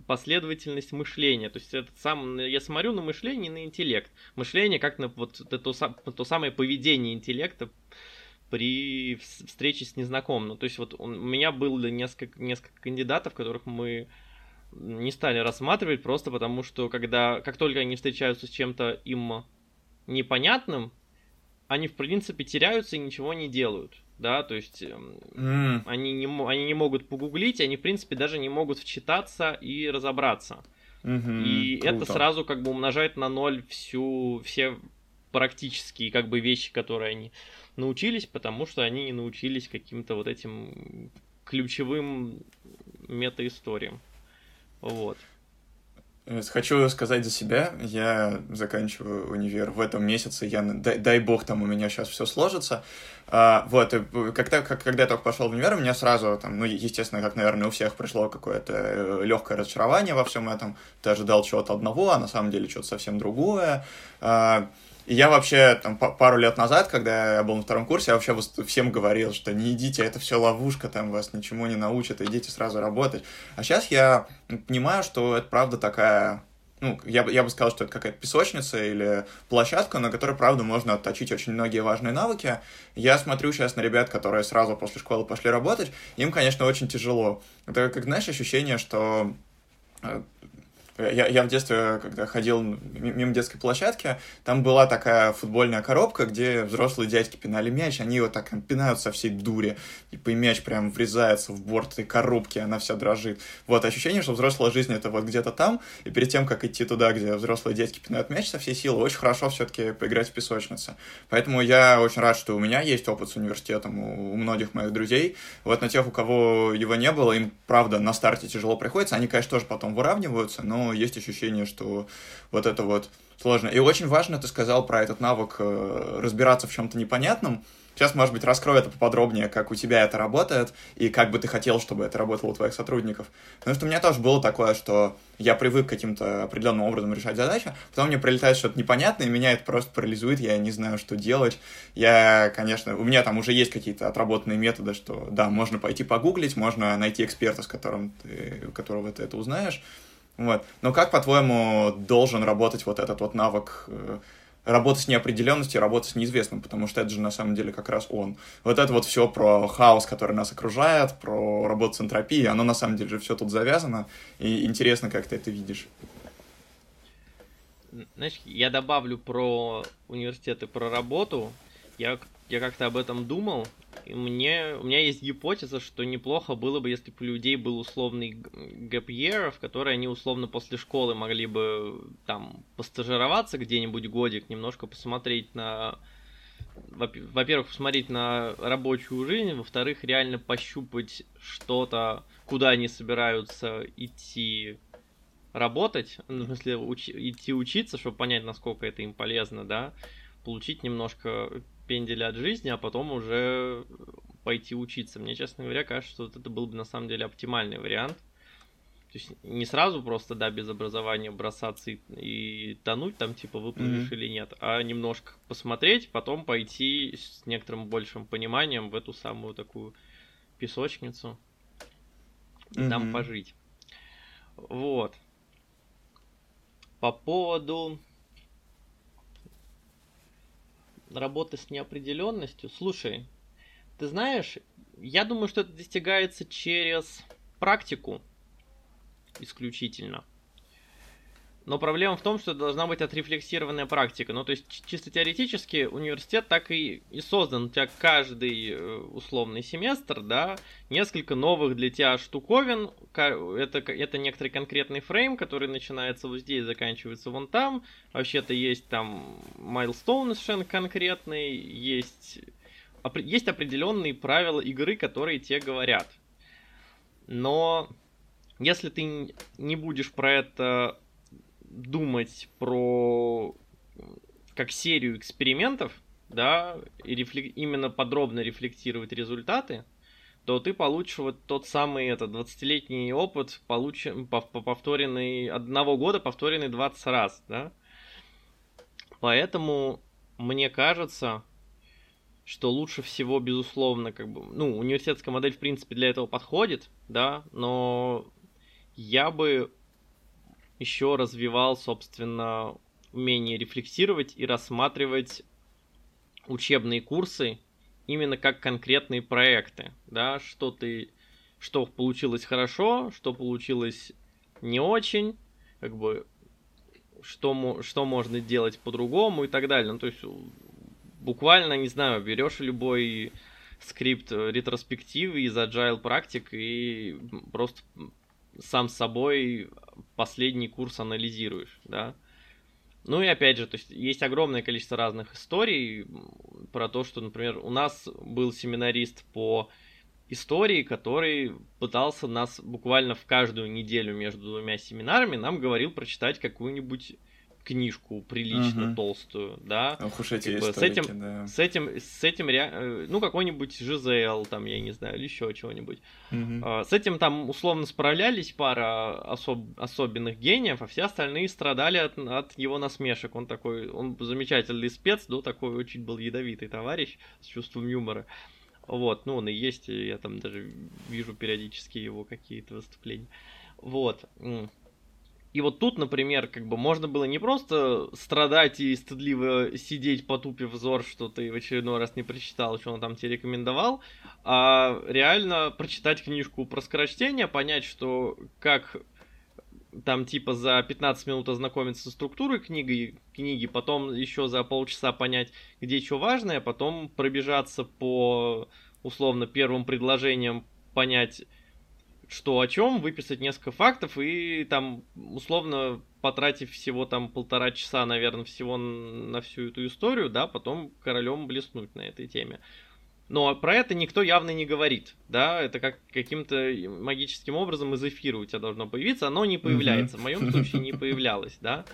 Speaker 2: последовательность мышления. То есть это сам, я смотрю на мышление и на интеллект. Мышление как на вот это то, то самое поведение интеллекта при встрече с незнакомым. То есть вот у меня было несколько, несколько кандидатов, которых мы не стали рассматривать, просто потому что когда, как только они встречаются с чем-то им непонятным, они, в принципе, теряются и ничего не делают. Да, то есть mm. они, не, они не могут погуглить, они, в принципе, даже не могут вчитаться и разобраться.
Speaker 1: Mm-hmm,
Speaker 2: и
Speaker 1: круто.
Speaker 2: это сразу как бы умножает на ноль всю, все практические как бы вещи, которые они научились, потому что они не научились каким-то вот этим ключевым метаисториям. Вот.
Speaker 1: Э, хочу сказать за себя, я заканчиваю универ в этом месяце, я, дай, дай бог там у меня сейчас все сложится. А, вот, и когда, как, когда я только пошел в универ, у меня сразу, там, ну, естественно, как, наверное, у всех пришло какое-то э, легкое разочарование во всем этом. Ты ожидал чего-то одного, а на самом деле что-то совсем другое. А, и я вообще там пару лет назад, когда я был на втором курсе, я вообще всем говорил, что не идите, это все ловушка, там вас ничему не научат, идите сразу работать. А сейчас я понимаю, что это правда такая ну, я, я бы сказал, что это какая-то песочница или площадка, на которой, правда, можно отточить очень многие важные навыки. Я смотрю сейчас на ребят, которые сразу после школы пошли работать, им, конечно, очень тяжело. Это, как, знаешь, ощущение, что э, я, я в детстве, когда ходил мимо детской площадки, там была такая футбольная коробка, где взрослые дядьки пинали мяч, они его так пинают со всей дури, типа, и мяч прям врезается в борт этой коробки, она вся дрожит. Вот, ощущение, что взрослая жизнь это вот где-то там, и перед тем, как идти туда, где взрослые дядьки пинают мяч со всей силы, очень хорошо все-таки поиграть в песочнице. Поэтому я очень рад, что у меня есть опыт с университетом, у, многих моих друзей. Вот на тех, у кого его не было, им, правда, на старте тяжело приходится. Они, конечно, тоже потом выравниваются, но есть ощущение, что вот это вот сложно. И очень важно, ты сказал про этот навык э, разбираться в чем-то непонятном. Сейчас, может быть, раскрою это поподробнее, как у тебя это работает, и как бы ты хотел, чтобы это работало у твоих сотрудников. Потому что у меня тоже было такое, что я привык каким-то определенным образом решать задачи, потом мне прилетает что-то непонятное, и меня это просто парализует, я не знаю, что делать. Я, конечно, у меня там уже есть какие-то отработанные методы, что, да, можно пойти погуглить, можно найти эксперта, с которым ты, которого ты это узнаешь, вот. Но как, по-твоему, должен работать вот этот вот навык э, работы с неопределенностью, работы с неизвестным, потому что это же на самом деле как раз он. Вот это вот все про хаос, который нас окружает, про работу с энтропией, оно на самом деле же все тут завязано, и интересно, как ты это видишь.
Speaker 2: Знаешь, я добавлю про университет и про работу. Я, я как-то об этом думал, мне, у меня есть гипотеза, что неплохо было бы, если бы у людей был условный gap year, в который они условно после школы могли бы там постажироваться где-нибудь годик, немножко посмотреть на во-первых, посмотреть на рабочую жизнь, во-вторых, реально пощупать что-то, куда они собираются идти работать, ну, в смысле уч- идти учиться, чтобы понять, насколько это им полезно, да, получить немножко пенделя от жизни, а потом уже пойти учиться. Мне, честно говоря, кажется, что вот это был бы на самом деле оптимальный вариант. То есть не сразу просто, да, без образования бросаться и, и тонуть там, типа, выплывешь mm-hmm. или нет, а немножко посмотреть, потом пойти с некоторым большим пониманием в эту самую такую песочницу и mm-hmm. там пожить. Вот. По поводу работы с неопределенностью. Слушай, ты знаешь, я думаю, что это достигается через практику исключительно. Но проблема в том, что должна быть отрефлексированная практика. Ну, то есть, чисто теоретически, университет так и, и создан. У тебя каждый э, условный семестр, да, несколько новых для тебя штуковин. Это, это некоторый конкретный фрейм, который начинается вот здесь, заканчивается вон там. Вообще-то есть там майлстоун совершенно конкретный, есть, есть определенные правила игры, которые тебе говорят. Но если ты не будешь про это думать про как серию экспериментов, да, и рефлек... именно подробно рефлектировать результаты, то ты получишь вот тот самый это 20-летний опыт, получен, повторенный одного года, повторенный 20 раз, да. Поэтому мне кажется, что лучше всего, безусловно, как бы, ну, университетская модель, в принципе, для этого подходит, да, но я бы еще развивал, собственно, умение рефлексировать и рассматривать учебные курсы именно как конкретные проекты, да, что ты, что получилось хорошо, что получилось не очень, как бы, что, что можно делать по-другому и так далее. Ну, то есть, буквально, не знаю, берешь любой скрипт ретроспективы из agile практик и просто сам собой последний курс анализируешь, да. Ну и опять же, то есть есть огромное количество разных историй про то, что, например, у нас был семинарист по истории, который пытался нас буквально в каждую неделю между двумя семинарами нам говорил прочитать какую-нибудь книжку прилично угу. толстую, да.
Speaker 1: Ох уж эти
Speaker 2: как с этим, да. с этим, с этим, э, ну какой-нибудь Жизел, там я не знаю, или еще чего-нибудь. Угу. С этим там условно справлялись пара особ, особенных гениев, а все остальные страдали от, от его насмешек. Он такой, он замечательный спец, но такой очень был ядовитый товарищ с чувством юмора. Вот, ну он и есть, я там даже вижу периодически его какие-то выступления. Вот. И вот тут, например, как бы можно было не просто страдать и стыдливо сидеть, потупив взор, что ты в очередной раз не прочитал, что он там тебе рекомендовал, а реально прочитать книжку про скорочтение, понять, что как там типа за 15 минут ознакомиться со структурой книги, книги, потом еще за полчаса понять, где что важное, потом пробежаться по условно первым предложениям, понять, что о чем, выписать несколько фактов и там условно потратив всего там полтора часа, наверное, всего на всю эту историю, да, потом королем блеснуть на этой теме. Но про это никто явно не говорит, да, это как каким-то магическим образом из эфира у тебя должно появиться, оно не появляется, в моем случае не появлялось, да,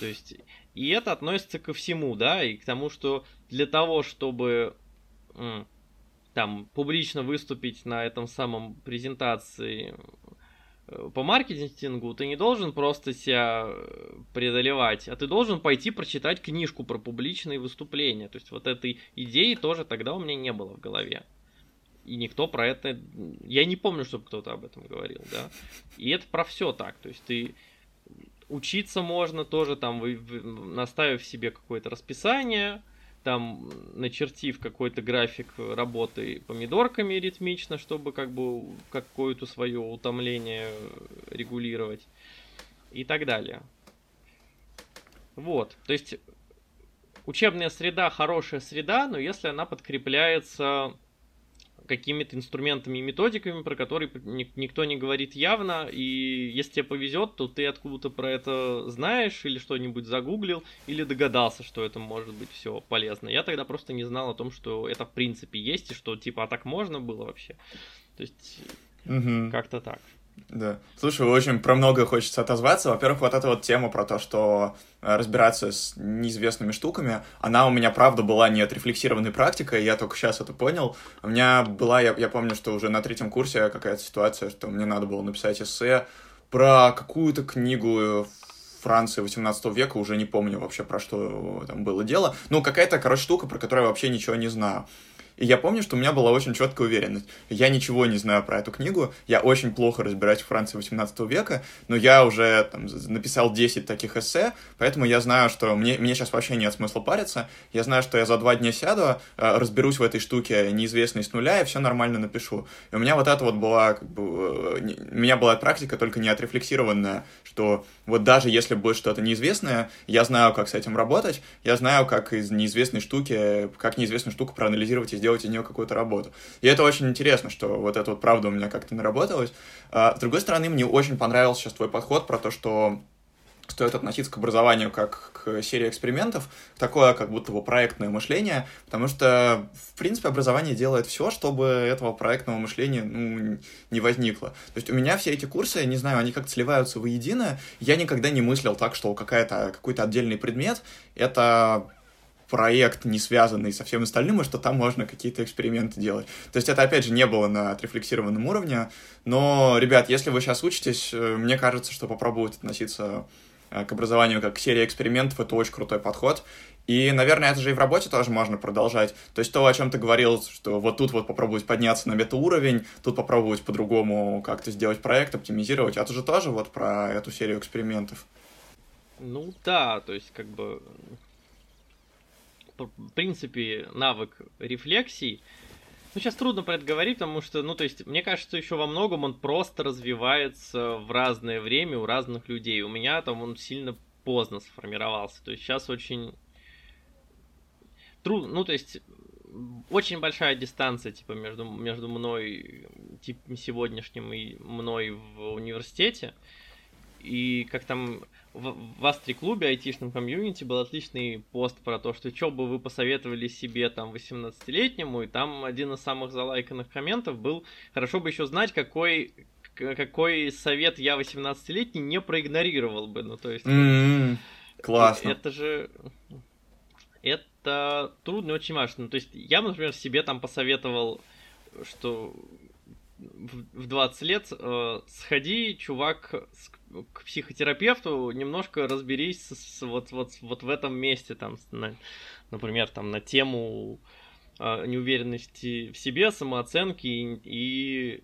Speaker 2: то есть, и это относится ко всему, да, и к тому, что для того, чтобы там публично выступить на этом самом презентации э, по маркетингу, ты не должен просто себя э, преодолевать, а ты должен пойти прочитать книжку про публичные выступления. То есть вот этой идеи тоже тогда у меня не было в голове. И никто про это... Я не помню, чтобы кто-то об этом говорил, да. И это про все так. То есть ты учиться можно тоже там, вы, вы, наставив себе какое-то расписание, там начертив какой-то график работы помидорками ритмично, чтобы как бы какое-то свое утомление регулировать и так далее. Вот, то есть учебная среда хорошая среда, но если она подкрепляется какими-то инструментами и методиками, про которые никто не говорит явно, и если тебе повезет, то ты откуда-то про это знаешь, или что-нибудь загуглил, или догадался, что это может быть все полезно. Я тогда просто не знал о том, что это в принципе есть, и что типа, а так можно было вообще. То есть, угу. как-то так.
Speaker 1: Да. Слушай, очень про многое хочется отозваться. Во-первых, вот эта вот тема про то, что э, разбираться с неизвестными штуками, она у меня, правда, была не отрефлексированной практикой, я только сейчас это понял. У меня была, я, я помню, что уже на третьем курсе какая-то ситуация, что мне надо было написать эссе про какую-то книгу Франции 18 века, уже не помню вообще, про что там было дело. Ну, какая-то, короче, штука, про которую я вообще ничего не знаю. И я помню, что у меня была очень четкая уверенность. Я ничего не знаю про эту книгу, я очень плохо разбираюсь в Франции 18 века, но я уже там, написал 10 таких эссе, поэтому я знаю, что мне, мне сейчас вообще нет смысла париться. Я знаю, что я за два дня сяду, э, разберусь в этой штуке неизвестной с нуля и все нормально напишу. И у меня вот это вот была, как бы, э, у меня была практика только не отрефлексированная, что вот даже если будет что-то неизвестное, я знаю, как с этим работать, я знаю, как из неизвестной штуки, как неизвестную штуку проанализировать и сделать сделать из нее какую-то работу. И это очень интересно, что вот это вот правда у меня как-то наработалось. А, с другой стороны, мне очень понравился сейчас твой подход про то, что стоит относиться к образованию как к серии экспериментов, такое как будто бы проектное мышление, потому что, в принципе, образование делает все, чтобы этого проектного мышления ну, не возникло. То есть у меня все эти курсы, не знаю, они как-то сливаются воедино, я никогда не мыслил так, что какая-то, какой-то отдельный предмет — это проект, не связанный со всем остальным, и что там можно какие-то эксперименты делать. То есть это, опять же, не было на отрефлексированном уровне, но, ребят, если вы сейчас учитесь, э, мне кажется, что попробовать относиться э, к образованию как к серии экспериментов, это очень крутой подход. И, наверное, это же и в работе тоже можно продолжать. То есть то, о чем ты говорил, что вот тут вот попробовать подняться на метауровень, тут попробовать по-другому как-то сделать проект, оптимизировать, это же тоже вот про эту серию экспериментов.
Speaker 2: Ну да, то есть как бы в принципе, навык рефлексии. Ну, сейчас трудно про это говорить, потому что, ну, то есть, мне кажется, еще во многом он просто развивается в разное время у разных людей. У меня там он сильно поздно сформировался. То есть сейчас очень трудно, ну, то есть очень большая дистанция, типа, между, между мной, типа, сегодняшним и мной в университете. И как там в, Астри-клубе, айтишном комьюнити, был отличный пост про то, что что бы вы посоветовали себе там 18-летнему, и там один из самых залайканных комментов был, хорошо бы еще знать, какой какой совет я 18-летний не проигнорировал бы, ну то есть...
Speaker 1: Mm-hmm. Классно.
Speaker 2: Это же... Это трудно очень важно. Ну, то есть я, например, себе там посоветовал, что в 20 лет э, сходи, чувак, с, к психотерапевту, немножко разберись с, с, вот, вот, вот в этом месте, там, на, например, там, на тему э, неуверенности в себе, самооценки и, и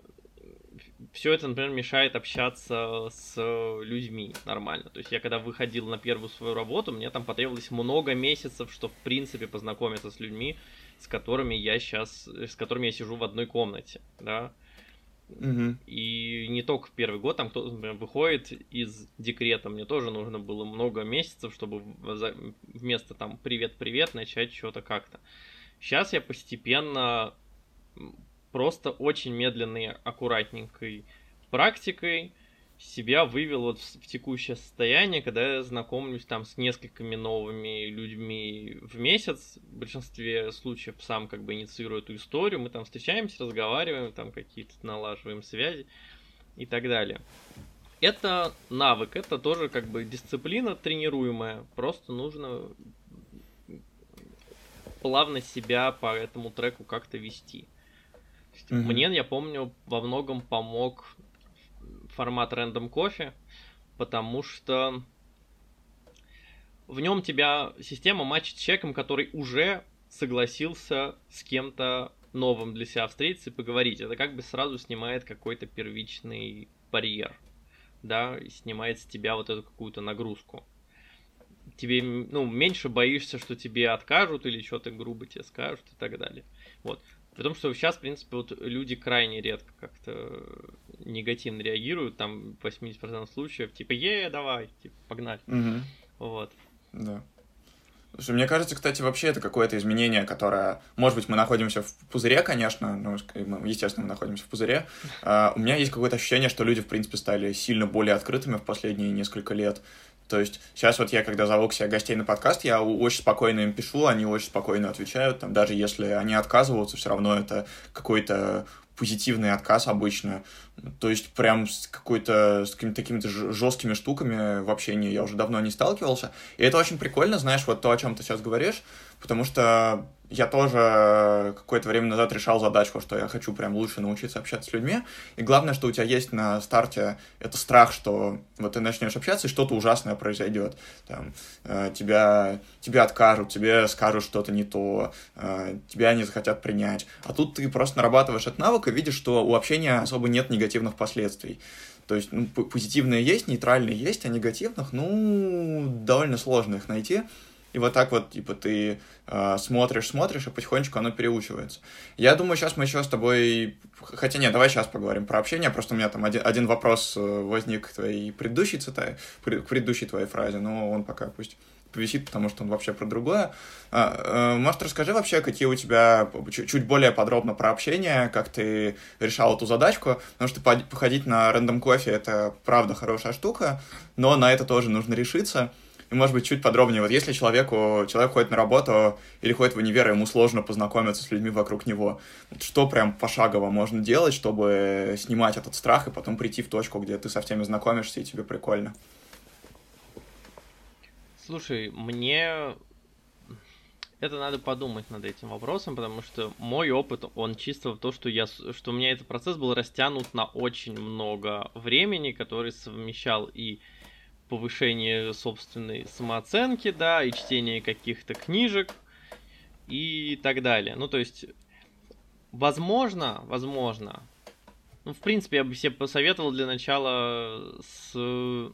Speaker 2: все это, например, мешает общаться с людьми нормально. То есть я когда выходил на первую свою работу, мне там потребовалось много месяцев, чтобы в принципе познакомиться с людьми, с которыми я сейчас, с которыми я сижу в одной комнате, да.
Speaker 1: Угу.
Speaker 2: И не только в первый год, там кто-то, например, выходит из декрета, мне тоже нужно было много месяцев, чтобы вместо там привет-привет начать что-то как-то. Сейчас я постепенно просто очень медленной, аккуратненькой практикой себя вывел вот в, в текущее состояние, когда я знакомлюсь там с несколькими новыми людьми в месяц. В большинстве случаев сам как бы инициирую эту историю. Мы там встречаемся, разговариваем, там какие-то налаживаем связи и так далее. Это навык, это тоже как бы дисциплина тренируемая. Просто нужно плавно себя по этому треку как-то вести. Мне, я помню, во многом помог формат рандом кофе, потому что в нем тебя система матчит с человеком, который уже согласился с кем-то новым для себя встретиться и поговорить. Это как бы сразу снимает какой-то первичный барьер, да, и снимает с тебя вот эту какую-то нагрузку. Тебе, ну, меньше боишься, что тебе откажут или что-то грубо тебе скажут и так далее. Вот. Потому что сейчас, в принципе, вот люди крайне редко как-то негативно реагируют, там 80% случаев, типа, е, давай, типа, погнали.
Speaker 1: Угу.
Speaker 2: Вот.
Speaker 1: Да. Слушай, мне кажется, кстати, вообще это какое-то изменение, которое, может быть, мы находимся в пузыре, конечно, ну, естественно, мы находимся в пузыре. Uh, у меня есть какое-то ощущение, что люди, в принципе, стали сильно более открытыми в последние несколько лет. То есть сейчас вот я, когда зову к себе гостей на подкаст, я очень спокойно им пишу, они очень спокойно отвечают, там, даже если они отказываются, все равно это какой-то позитивный отказ обычно. То есть прям с какой-то, с какими-то такими жесткими штуками в общении я уже давно не сталкивался. И это очень прикольно, знаешь, вот то, о чем ты сейчас говоришь, потому что я тоже какое-то время назад решал задачку, что я хочу прям лучше научиться общаться с людьми. И главное, что у тебя есть на старте, это страх, что вот ты начнешь общаться, и что-то ужасное произойдет. Там, э, тебя, тебя откажут, тебе скажут что-то не то, э, тебя не захотят принять. А тут ты просто нарабатываешь этот навык и видишь, что у общения особо нет негативных последствий. То есть ну, позитивные есть, нейтральные есть, а негативных, ну, довольно сложно их найти. И вот так вот, типа, ты э, смотришь, смотришь, и потихонечку оно переучивается. Я думаю, сейчас мы еще с тобой... Хотя нет, давай сейчас поговорим про общение. Просто у меня там один, один вопрос э, возник к твоей предыдущей цитате, к предыдущей твоей фразе, но он пока пусть повисит, потому что он вообще про другое. А, э, может, расскажи вообще, какие у тебя чуть более подробно про общение, как ты решал эту задачку, потому что походить на рандом кофе — это правда хорошая штука, но на это тоже нужно решиться. И, может быть, чуть подробнее. Вот если человеку, человек ходит на работу или ходит в универ, ему сложно познакомиться с людьми вокруг него, что прям пошагово можно делать, чтобы снимать этот страх и потом прийти в точку, где ты со всеми знакомишься и тебе прикольно?
Speaker 2: Слушай, мне это надо подумать над этим вопросом, потому что мой опыт, он чисто в то, что я, что у меня этот процесс был растянут на очень много времени, который совмещал и повышение собственной самооценки, да, и чтение каких-то книжек и так далее. Ну, то есть, возможно, возможно, ну, в принципе, я бы себе посоветовал для начала с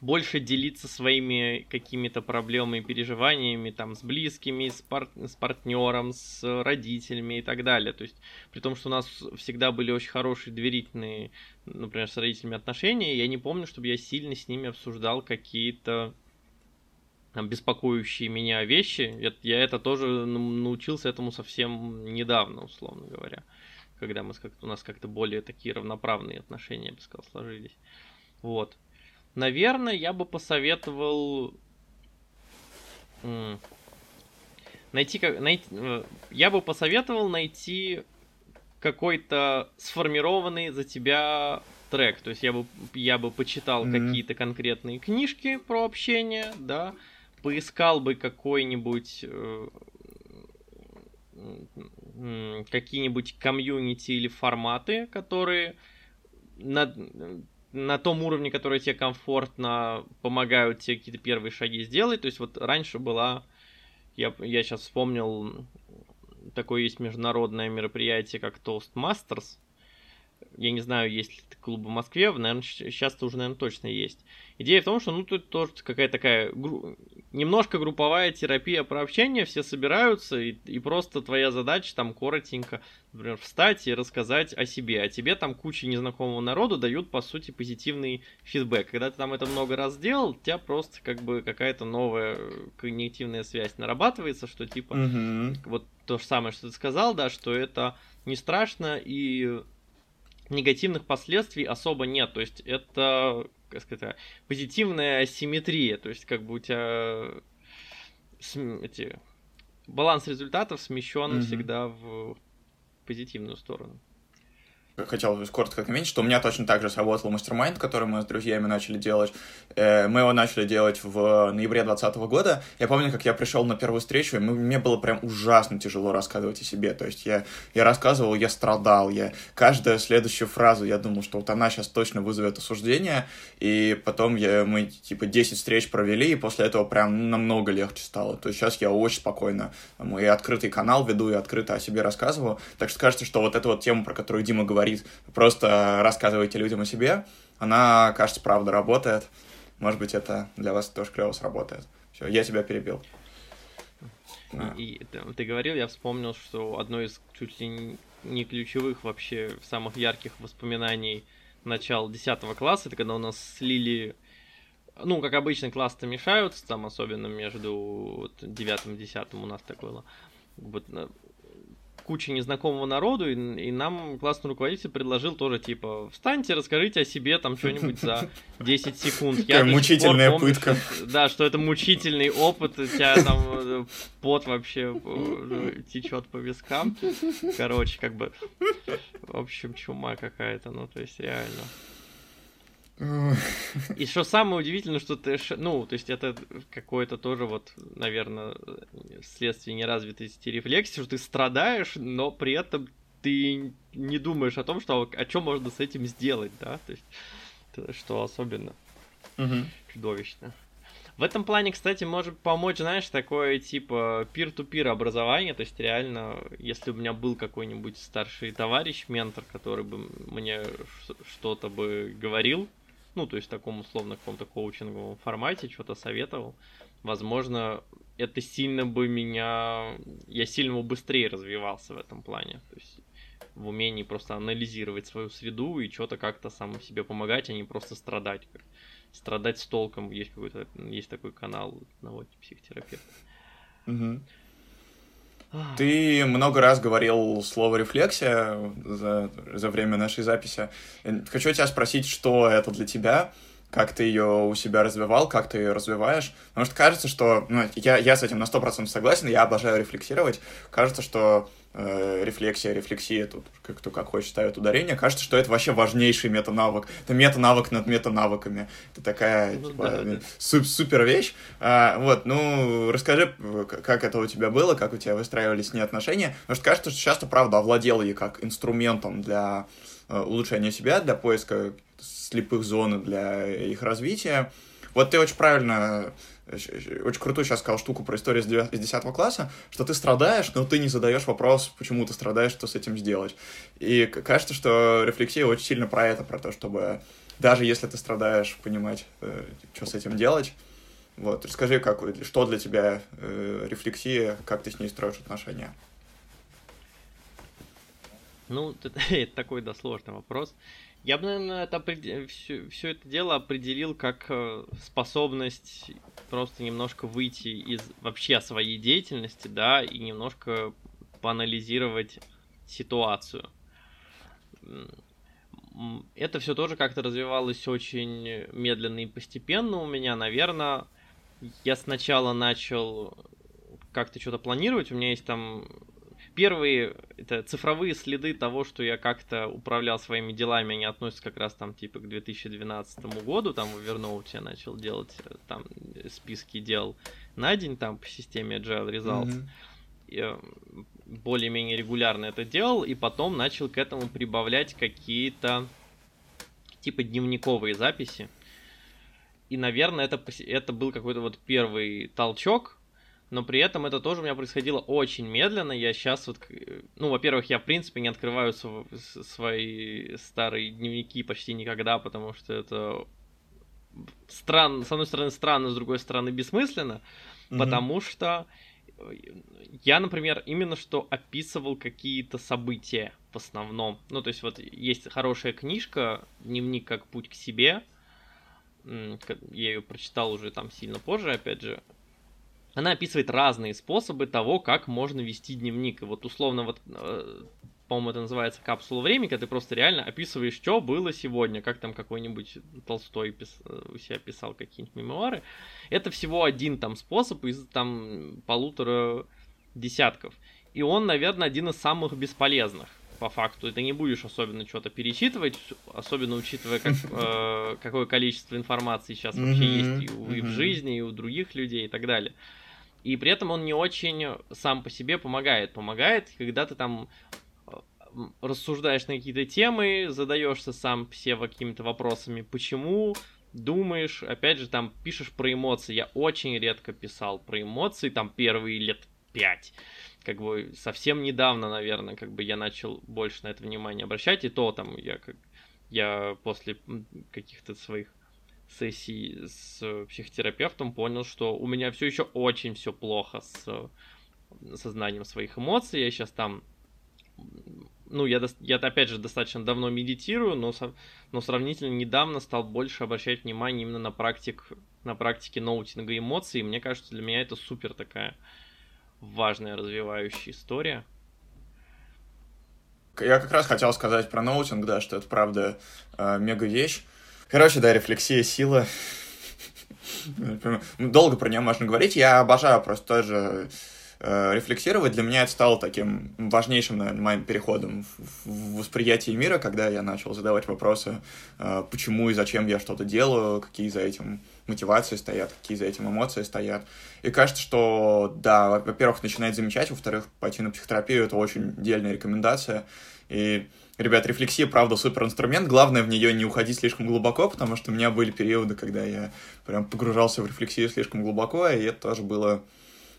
Speaker 2: больше делиться своими какими-то проблемами, переживаниями там с близкими, с, пар- с партнером, с родителями и так далее. То есть, при том, что у нас всегда были очень хорошие доверительные, например, с родителями отношения, я не помню, чтобы я сильно с ними обсуждал какие-то там, беспокоящие меня вещи. Я, я это тоже научился этому совсем недавно, условно говоря, когда мы у нас как-то более такие равноправные отношения, я бы сказал, сложились. Вот. Наверное, я бы посоветовал найти, найти, э, я бы посоветовал найти какой-то сформированный за тебя трек. То есть я бы, я бы почитал mm-hmm. какие-то конкретные книжки про общение, да, поискал бы какой-нибудь э, какие-нибудь комьюнити или форматы, которые над, на том уровне, который тебе комфортно, помогают тебе какие-то первые шаги сделать. То есть вот раньше была, я, я сейчас вспомнил, такое есть международное мероприятие, как Toastmasters. Я не знаю, есть ли клуб в Москве, наверное, сейчас-то уже, наверное, точно есть. Идея в том, что, ну, тут тоже какая-то такая гру... немножко групповая терапия про общение, все собираются, и, и просто твоя задача там коротенько, например, встать и рассказать о себе. А тебе там куча незнакомого народу дают, по сути, позитивный фидбэк. Когда ты там это много раз сделал, у тебя просто как бы какая-то новая когнитивная связь нарабатывается, что типа mm-hmm. вот то же самое, что ты сказал, да, что это не страшно и негативных последствий особо нет. То есть это как сказать, позитивная асимметрия, то есть как бы у тебя эти баланс результатов смещен mm-hmm. всегда в позитивную сторону
Speaker 1: хотел коротко отметить, что у меня точно так же сработал мастер-майнд, который мы с друзьями начали делать. Э, мы его начали делать в ноябре 2020 года. Я помню, как я пришел на первую встречу, и мне было прям ужасно тяжело рассказывать о себе. То есть я, я рассказывал, я страдал, я каждую следующую фразу, я думал, что вот она сейчас точно вызовет осуждение, и потом я, мы типа 10 встреч провели, и после этого прям намного легче стало. То есть сейчас я очень спокойно, и открытый канал веду, и открыто о себе рассказываю. Так что кажется, что вот эта вот тема, про которую Дима говорит, говорит, просто рассказывайте людям о себе, она, кажется, правда работает. Может быть, это для вас тоже клево сработает. Все, я тебя перебил.
Speaker 2: И, ты, говорил, я вспомнил, что одно из чуть ли не ключевых вообще самых ярких воспоминаний начала 10 класса, это когда у нас слили, ну, как обычно, классы мешаются, там особенно между 9 и 10 у нас так было. Вот, куча незнакомого народу, и, и нам классный руководитель предложил тоже, типа, встаньте, расскажите о себе там что-нибудь за 10 секунд.
Speaker 1: Я мучительная помню, пытка.
Speaker 2: Что, да, что это мучительный опыт, у тебя там э, пот вообще э, течет по вискам. Короче, как бы, в общем, чума какая-то, ну, то есть реально. И что самое удивительное, что ты, ну, то есть это какое-то тоже вот, наверное, следствие неразвитости рефлексии, что ты страдаешь, но при этом ты не думаешь о том, что о чем можно с этим сделать, да, то есть что особенно угу. чудовищно. В этом плане, кстати, может помочь, знаешь, такое типа peer-to-peer образование, то есть реально, если у меня был какой-нибудь старший товарищ, ментор, который бы мне что-то бы говорил, ну, то есть в таком условно каком-то коучинговом формате что-то советовал, возможно, это сильно бы меня... Я сильно бы быстрее развивался в этом плане. То есть в умении просто анализировать свою среду и что-то как-то сам себе помогать, а не просто страдать. Страдать с толком. Есть какой-то есть такой канал одного психотерапевта.
Speaker 1: Угу. Ты много раз говорил слово рефлексия за, за время нашей записи. Хочу тебя спросить, что это для тебя, как ты ее у себя развивал, как ты ее развиваешь. Потому что кажется, что... Ну, я, я с этим на 100% согласен, я обожаю рефлексировать. Кажется, что э, рефлексия, рефлексия, тут как кто как хочет ставит ударение, кажется, что это вообще важнейший мета-навык. Это мета-навык над мета-навыками. Это такая ну, типа, да, да. Суп супер вещь. А, вот, ну, расскажи, как это у тебя было, как у тебя выстраивались с ней отношения. Потому что кажется, что часто, правда, овладел ей как инструментом для э, улучшения себя, для поиска слепых зон, для их развития. Вот ты очень правильно очень крутую сейчас сказал штуку про историю с 10 класса, что ты страдаешь, но ты не задаешь вопрос, почему ты страдаешь, что с этим сделать. И кажется, что рефлексия очень сильно про это, про то, чтобы даже если ты страдаешь, понимать, э, что с этим делать. Вот, расскажи, как, что для тебя э, рефлексия, как ты с ней строишь отношения?
Speaker 2: Ну, это такой, да, сложный вопрос. Я бы, наверное, это все, все это дело определил как э, способность просто немножко выйти из вообще своей деятельности, да, и немножко поанализировать ситуацию. Это все тоже как-то развивалось очень медленно и постепенно у меня, наверное. Я сначала начал как-то что-то планировать, у меня есть там первые это цифровые следы того, что я как-то управлял своими делами, они относятся как раз там типа к 2012 году, там в Evernote я начал делать э, там списки дел на день там по системе Agile Results. Mm-hmm. Более-менее регулярно это делал, и потом начал к этому прибавлять какие-то типа дневниковые записи. И, наверное, это, это был какой-то вот первый толчок, но при этом это тоже у меня происходило очень медленно. Я сейчас вот, ну, во-первых, я в принципе не открываю свои старые дневники почти никогда, потому что это странно, с одной стороны странно, с другой стороны бессмысленно, mm-hmm. потому что я, например, именно что описывал какие-то события в основном. Ну, то есть вот есть хорошая книжка «Дневник как путь к себе», я ее прочитал уже там сильно позже, опять же, она описывает разные способы того, как можно вести дневник. И вот условно вот э, по-моему, это называется капсула времени, когда ты просто реально описываешь, что было сегодня, как там какой-нибудь Толстой пис... Э, у себя писал какие-нибудь мемуары. Это всего один там способ из там полутора десятков. И он, наверное, один из самых бесполезных по факту. Ты не будешь особенно что-то перечитывать, особенно учитывая, как, э, какое количество информации сейчас вообще есть и, у, и в жизни, и у других людей и так далее. И при этом он не очень сам по себе помогает. Помогает, когда ты там э, рассуждаешь на какие-то темы, задаешься сам все какими-то вопросами, почему, думаешь, опять же, там пишешь про эмоции. Я очень редко писал про эмоции, там первые лет пять. Как бы совсем недавно, наверное, как бы я начал больше на это внимание обращать, и то там я как я после каких-то своих сессий с психотерапевтом понял, что у меня все еще очень все плохо с сознанием своих эмоций. Я сейчас там ну, я, я опять же достаточно давно медитирую, но, но сравнительно недавно стал больше обращать внимание именно на, практик, на практике ноутинга эмоций. Мне кажется, для меня это супер такая важная развивающая история.
Speaker 1: я как раз хотел сказать про ноутинг, да, что это правда э, мега вещь. Короче, да, рефлексия, сила. Долго про нее можно говорить. Я обожаю просто тоже э, рефлексировать. Для меня это стало таким важнейшим, наверное, моим переходом в, в восприятии мира, когда я начал задавать вопросы, э, почему и зачем я что-то делаю, какие за этим мотивации стоят, какие за этим эмоции стоят. И кажется, что, да, во-первых, начинать замечать, во-вторых, пойти на психотерапию — это очень дельная рекомендация. И, ребят, рефлексия, правда, супер инструмент. Главное в нее не уходить слишком глубоко, потому что у меня были периоды, когда я прям погружался в рефлексию слишком глубоко, и это тоже было...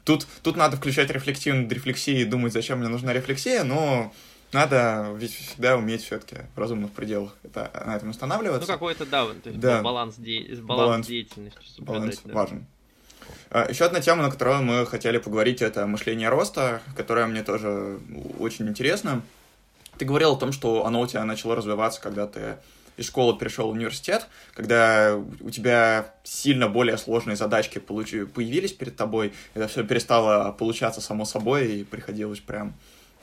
Speaker 1: Тут, тут надо включать рефлексию над рефлексией и думать, зачем мне нужна рефлексия, но надо ведь всегда уметь все-таки в разумных пределах это, на этом останавливаться.
Speaker 2: Ну, какой-то, да, то есть да. баланс, де... баланс, баланс деятельности.
Speaker 1: Баланс да. важен. А, Еще одна тема, на которую мы хотели поговорить, это мышление роста, которое мне тоже очень интересно. Ты говорил о том, что оно у тебя начало развиваться, когда ты из школы перешел в университет, когда у тебя сильно более сложные задачки получи, появились перед тобой, это все перестало получаться само собой, и приходилось прям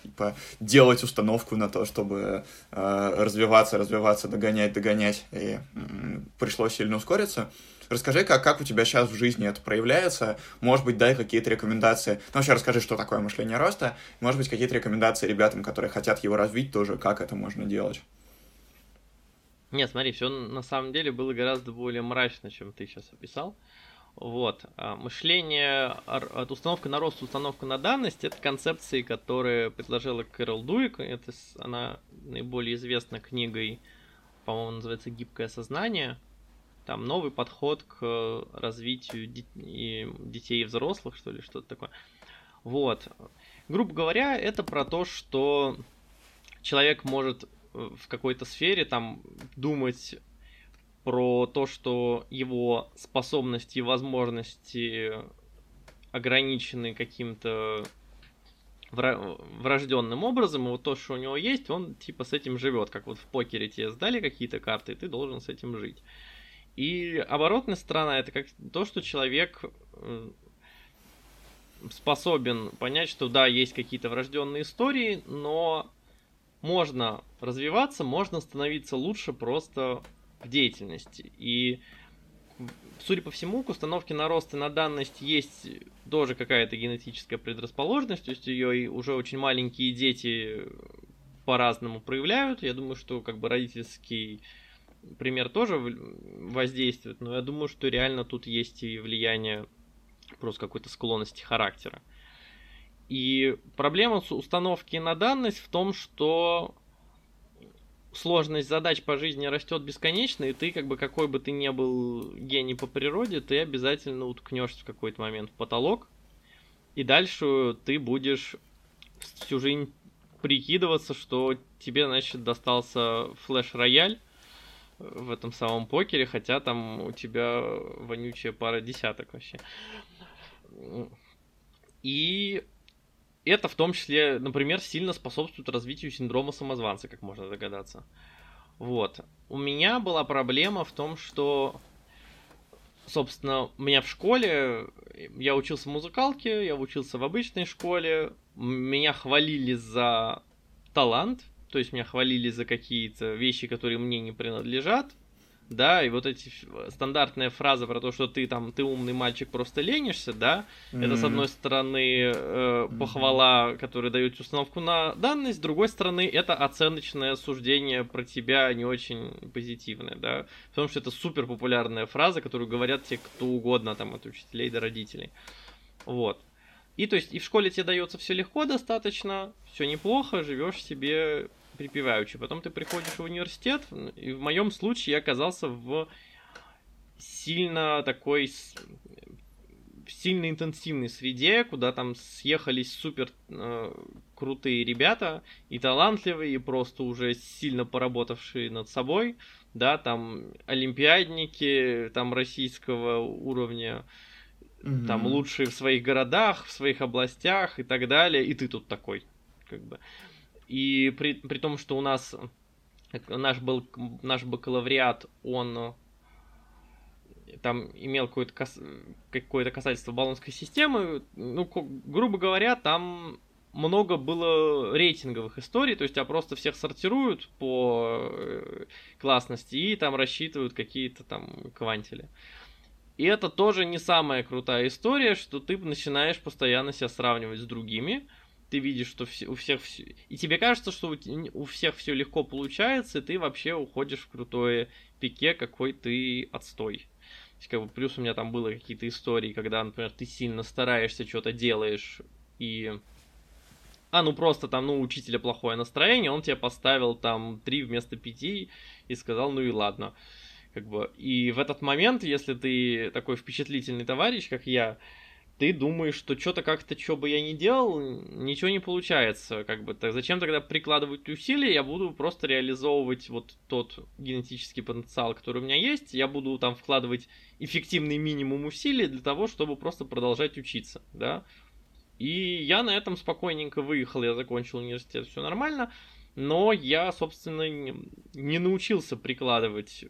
Speaker 1: типа, делать установку на то, чтобы э, развиваться, развиваться, догонять, догонять, и э, пришлось сильно ускориться. Расскажи, как, как у тебя сейчас в жизни это проявляется, может быть, дай какие-то рекомендации, ну, вообще расскажи, что такое мышление роста, может быть, какие-то рекомендации ребятам, которые хотят его развить, тоже, как это можно делать.
Speaker 2: Нет, смотри, все на самом деле было гораздо более мрачно, чем ты сейчас описал. Вот. А мышление, от установка на рост, установка на данность, это концепции, которые предложила Кэрол Дуик. Это она наиболее известна книгой, по-моему, называется «Гибкое сознание». Там новый подход к развитию детей и взрослых, что ли, что-то такое. Вот. Грубо говоря, это про то, что человек может в какой-то сфере там думать про то, что его способности и возможности ограничены каким-то врожденным образом, и вот то, что у него есть, он типа с этим живет, как вот в покере тебе сдали какие-то карты, и ты должен с этим жить. И оборотная сторона это как то, что человек э, способен понять, что да, есть какие-то врожденные истории, но можно развиваться, можно становиться лучше просто в деятельности. И, судя по всему, к установке на рост и на данность есть тоже какая-то генетическая предрасположенность, то есть ее уже очень маленькие дети по-разному проявляют. Я думаю, что как бы родительский пример тоже воздействует, но я думаю, что реально тут есть и влияние просто какой-то склонности характера. И проблема с установки на данность в том, что сложность задач по жизни растет бесконечно, и ты, как бы, какой бы ты ни был гений по природе, ты обязательно уткнешься в какой-то момент в потолок, и дальше ты будешь всю жизнь прикидываться, что тебе, значит, достался флеш-рояль в этом самом покере, хотя там у тебя вонючая пара десяток вообще. И это в том числе, например, сильно способствует развитию синдрома самозванца, как можно догадаться. Вот. У меня была проблема в том, что, собственно, у меня в школе, я учился в музыкалке, я учился в обычной школе, меня хвалили за талант, то есть меня хвалили за какие-то вещи, которые мне не принадлежат, да, и вот эти стандартная фраза про то, что ты там, ты умный мальчик, просто ленишься, да, mm-hmm. это с одной стороны э, похвала, которая дает установку на данность, с другой стороны это оценочное суждение про тебя не очень позитивное, да, потому что это супер популярная фраза, которую говорят те кто угодно, там, от учителей до родителей, вот. И то есть и в школе тебе дается все легко достаточно, все неплохо, живешь себе припеваючи. Потом ты приходишь в университет, и в моем случае я оказался в сильно такой в сильно интенсивной среде, куда там съехались супер э, крутые ребята и талантливые, и просто уже сильно поработавшие над собой, да, там олимпиадники, там российского уровня, mm-hmm. там лучшие в своих городах, в своих областях и так далее, и ты тут такой, как бы. И при, при том, что у нас наш, был, наш бакалавриат, он там имел какое-то кас... какое касательство баллонской системы, ну, грубо говоря, там много было рейтинговых историй, то есть тебя просто всех сортируют по э, классности и там рассчитывают какие-то там квантили. И это тоже не самая крутая история, что ты начинаешь постоянно себя сравнивать с другими. Ты видишь, что у всех все... И тебе кажется, что у всех все легко получается, и ты вообще уходишь в крутое пике, какой ты отстой. есть, как бы, плюс у меня там было какие-то истории, когда, например, ты сильно стараешься, что-то делаешь, и... А, ну просто там, ну, у учителя плохое настроение, он тебе поставил там 3 вместо 5 и сказал, ну и ладно. Как бы, и в этот момент, если ты такой впечатлительный товарищ, как я, ты думаешь, что что-то как-то, что бы я ни делал, ничего не получается. Как бы, так зачем тогда прикладывать усилия? Я буду просто реализовывать вот тот генетический потенциал, который у меня есть. Я буду там вкладывать эффективный минимум усилий для того, чтобы просто продолжать учиться, да. И я на этом спокойненько выехал, я закончил университет, все нормально. Но я, собственно, не научился прикладывать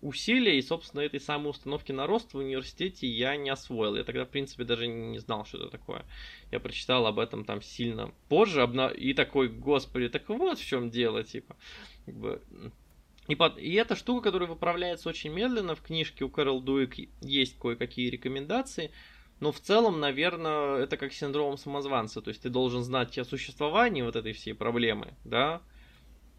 Speaker 2: усилия, и, собственно, этой самой установки на рост в университете я не освоил. Я тогда, в принципе, даже не знал, что это такое. Я прочитал об этом там сильно позже, обна... и такой, господи, так вот в чем дело, типа. И, под... и эта штука, которая выправляется очень медленно, в книжке у Кэрол Дуик есть кое-какие рекомендации, но в целом, наверное, это как синдром самозванца, то есть ты должен знать о существовании вот этой всей проблемы, да,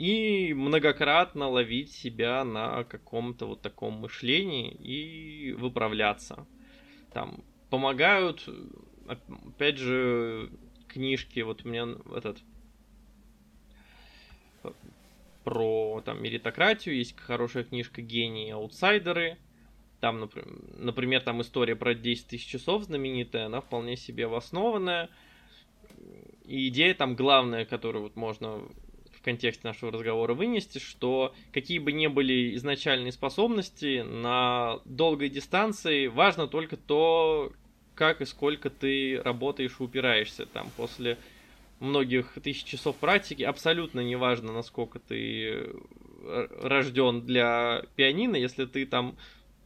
Speaker 2: и многократно ловить себя на каком-то вот таком мышлении и выправляться. Там помогают, опять же, книжки, вот у меня этот про там меритократию, есть хорошая книжка «Гении аутсайдеры», там, например, там история про 10 тысяч часов знаменитая, она вполне себе обоснованная. И идея там главная, которую вот можно в контексте нашего разговора вынести, что какие бы ни были изначальные способности, на долгой дистанции важно только то, как и сколько ты работаешь и упираешься. Там после многих тысяч часов практики абсолютно не важно, насколько ты рожден для пианино, если ты там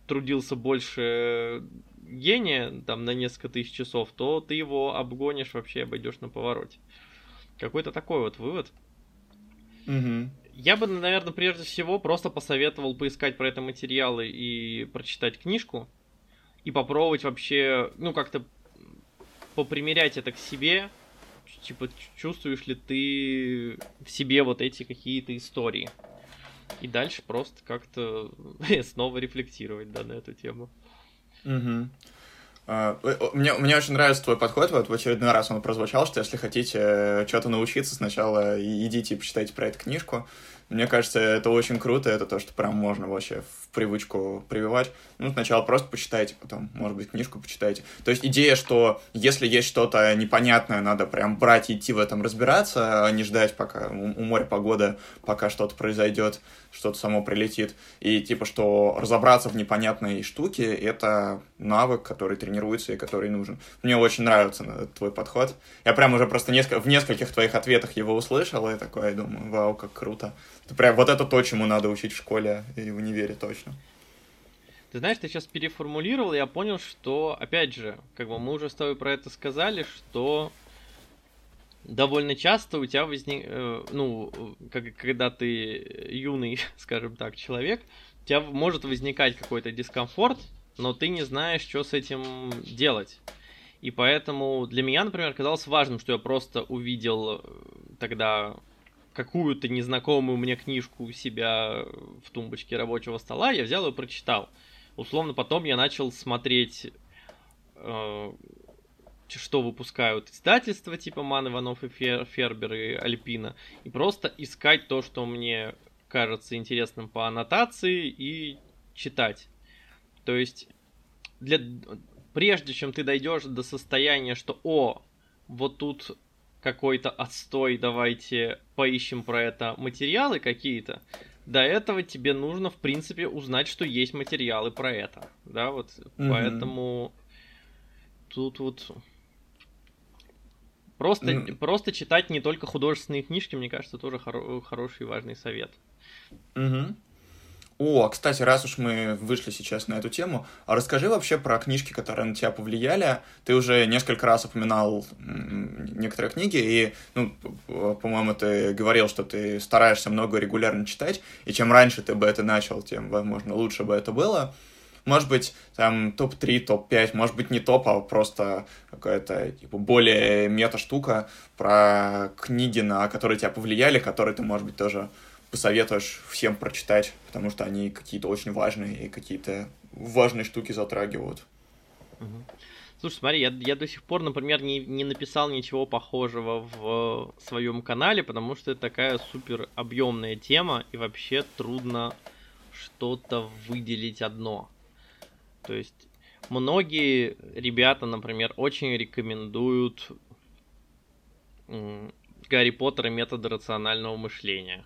Speaker 2: трудился больше гения, там, на несколько тысяч часов, то ты его обгонишь, вообще обойдешь на повороте. Какой-то такой вот вывод.
Speaker 1: Угу.
Speaker 2: Я бы, наверное, прежде всего просто посоветовал поискать про это материалы и прочитать книжку. И попробовать вообще, ну, как-то попримерять это к себе. Типа, чувствуешь ли ты в себе вот эти какие-то истории. И дальше просто как-то снова рефлектировать, да, на эту тему.
Speaker 1: Угу. Uh, мне, мне очень нравится твой подход, вот в очередной раз он прозвучал, что если хотите э, что-то научиться, сначала идите и почитайте про эту книжку, мне кажется, это очень круто, это то, что прям можно вообще привычку прививать. Ну, сначала просто почитайте, потом, может быть, книжку почитайте. То есть идея, что если есть что-то непонятное, надо прям брать и идти в этом разбираться, а не ждать, пока у моря погода, пока что-то произойдет, что-то само прилетит. И типа, что разобраться в непонятной штуке — это навык, который тренируется и который нужен. Мне очень нравится твой подход. Я прям уже просто несколько, в нескольких твоих ответах его услышал, и такой думаю, вау, как круто. Это прям вот это то, чему надо учить в школе и в универе точно.
Speaker 2: Ты знаешь, ты сейчас переформулировал, я понял, что, опять же, как бы мы уже с тобой про это сказали, что довольно часто у тебя возник, э, ну, как, когда ты юный, скажем так, человек, у тебя может возникать какой-то дискомфорт, но ты не знаешь, что с этим делать. И поэтому для меня, например, казалось важным, что я просто увидел э, тогда какую-то незнакомую мне книжку у себя в тумбочке рабочего стола, я взял и прочитал. Условно, потом я начал смотреть, э, что выпускают издательства типа Ман Иванов и Фер, Фербер и Альпина, и просто искать то, что мне кажется интересным по аннотации и читать. То есть, для... прежде чем ты дойдешь до состояния, что о, вот тут какой-то отстой, давайте поищем про это материалы какие-то. До этого тебе нужно, в принципе, узнать, что есть материалы про это. Да, вот mm-hmm. поэтому тут вот просто, mm. просто читать не только художественные книжки, мне кажется, тоже хоро- хороший и важный совет.
Speaker 1: Угу. О, кстати, раз уж мы вышли сейчас на эту тему, а расскажи вообще про книжки, которые на тебя повлияли. Ты уже несколько раз упоминал некоторые книги, и, ну, по-моему, ты говорил, что ты стараешься много регулярно читать, и чем раньше ты бы это начал, тем, возможно, лучше бы это было. Может быть, там топ-3, топ-5, может быть, не топ, а просто какая-то типа, более мета-штука про книги, на которые тебя повлияли, которые ты, может быть, тоже посоветуешь всем прочитать, потому что они какие-то очень важные и какие-то важные штуки затрагивают.
Speaker 2: Слушай, смотри, я, я до сих пор, например, не, не написал ничего похожего в своем канале, потому что это такая супер объемная тема, и вообще трудно что-то выделить одно. То есть многие ребята, например, очень рекомендуют Гарри Поттер и методы рационального мышления.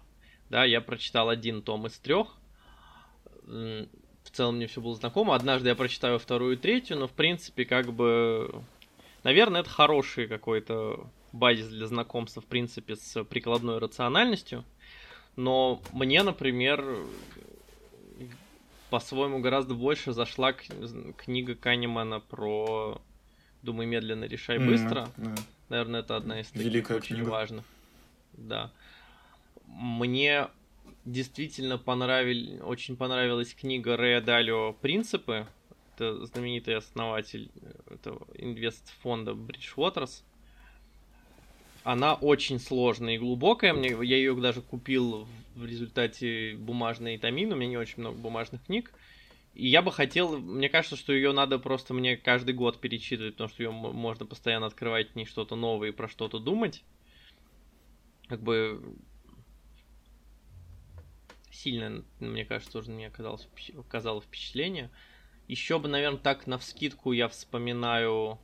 Speaker 2: Да, я прочитал один том из трех. В целом мне все было знакомо. Однажды я прочитаю вторую и третью, но в принципе как бы... Наверное, это хороший какой-то базис для знакомства, в принципе, с прикладной рациональностью. Но мне, например, по-своему гораздо больше зашла книга Канемана про «Думай медленно, решай быстро». Mm-hmm. Наверное, это одна из таких Великая очень книга. важных. Да мне действительно понравиль, очень понравилась книга Рэя Далио «Принципы». Это знаменитый основатель э, этого инвест-фонда Bridgewater's. Она очень сложная и глубокая. Мне, я ее даже купил в результате бумажной тамин. У меня не очень много бумажных книг. И я бы хотел, мне кажется, что ее надо просто мне каждый год перечитывать, потому что ее можно постоянно открывать, не что-то новое и про что-то думать. Как бы сильно, мне кажется, тоже мне оказалось, оказало впечатление. Еще бы, наверное, так на вскидку я вспоминаю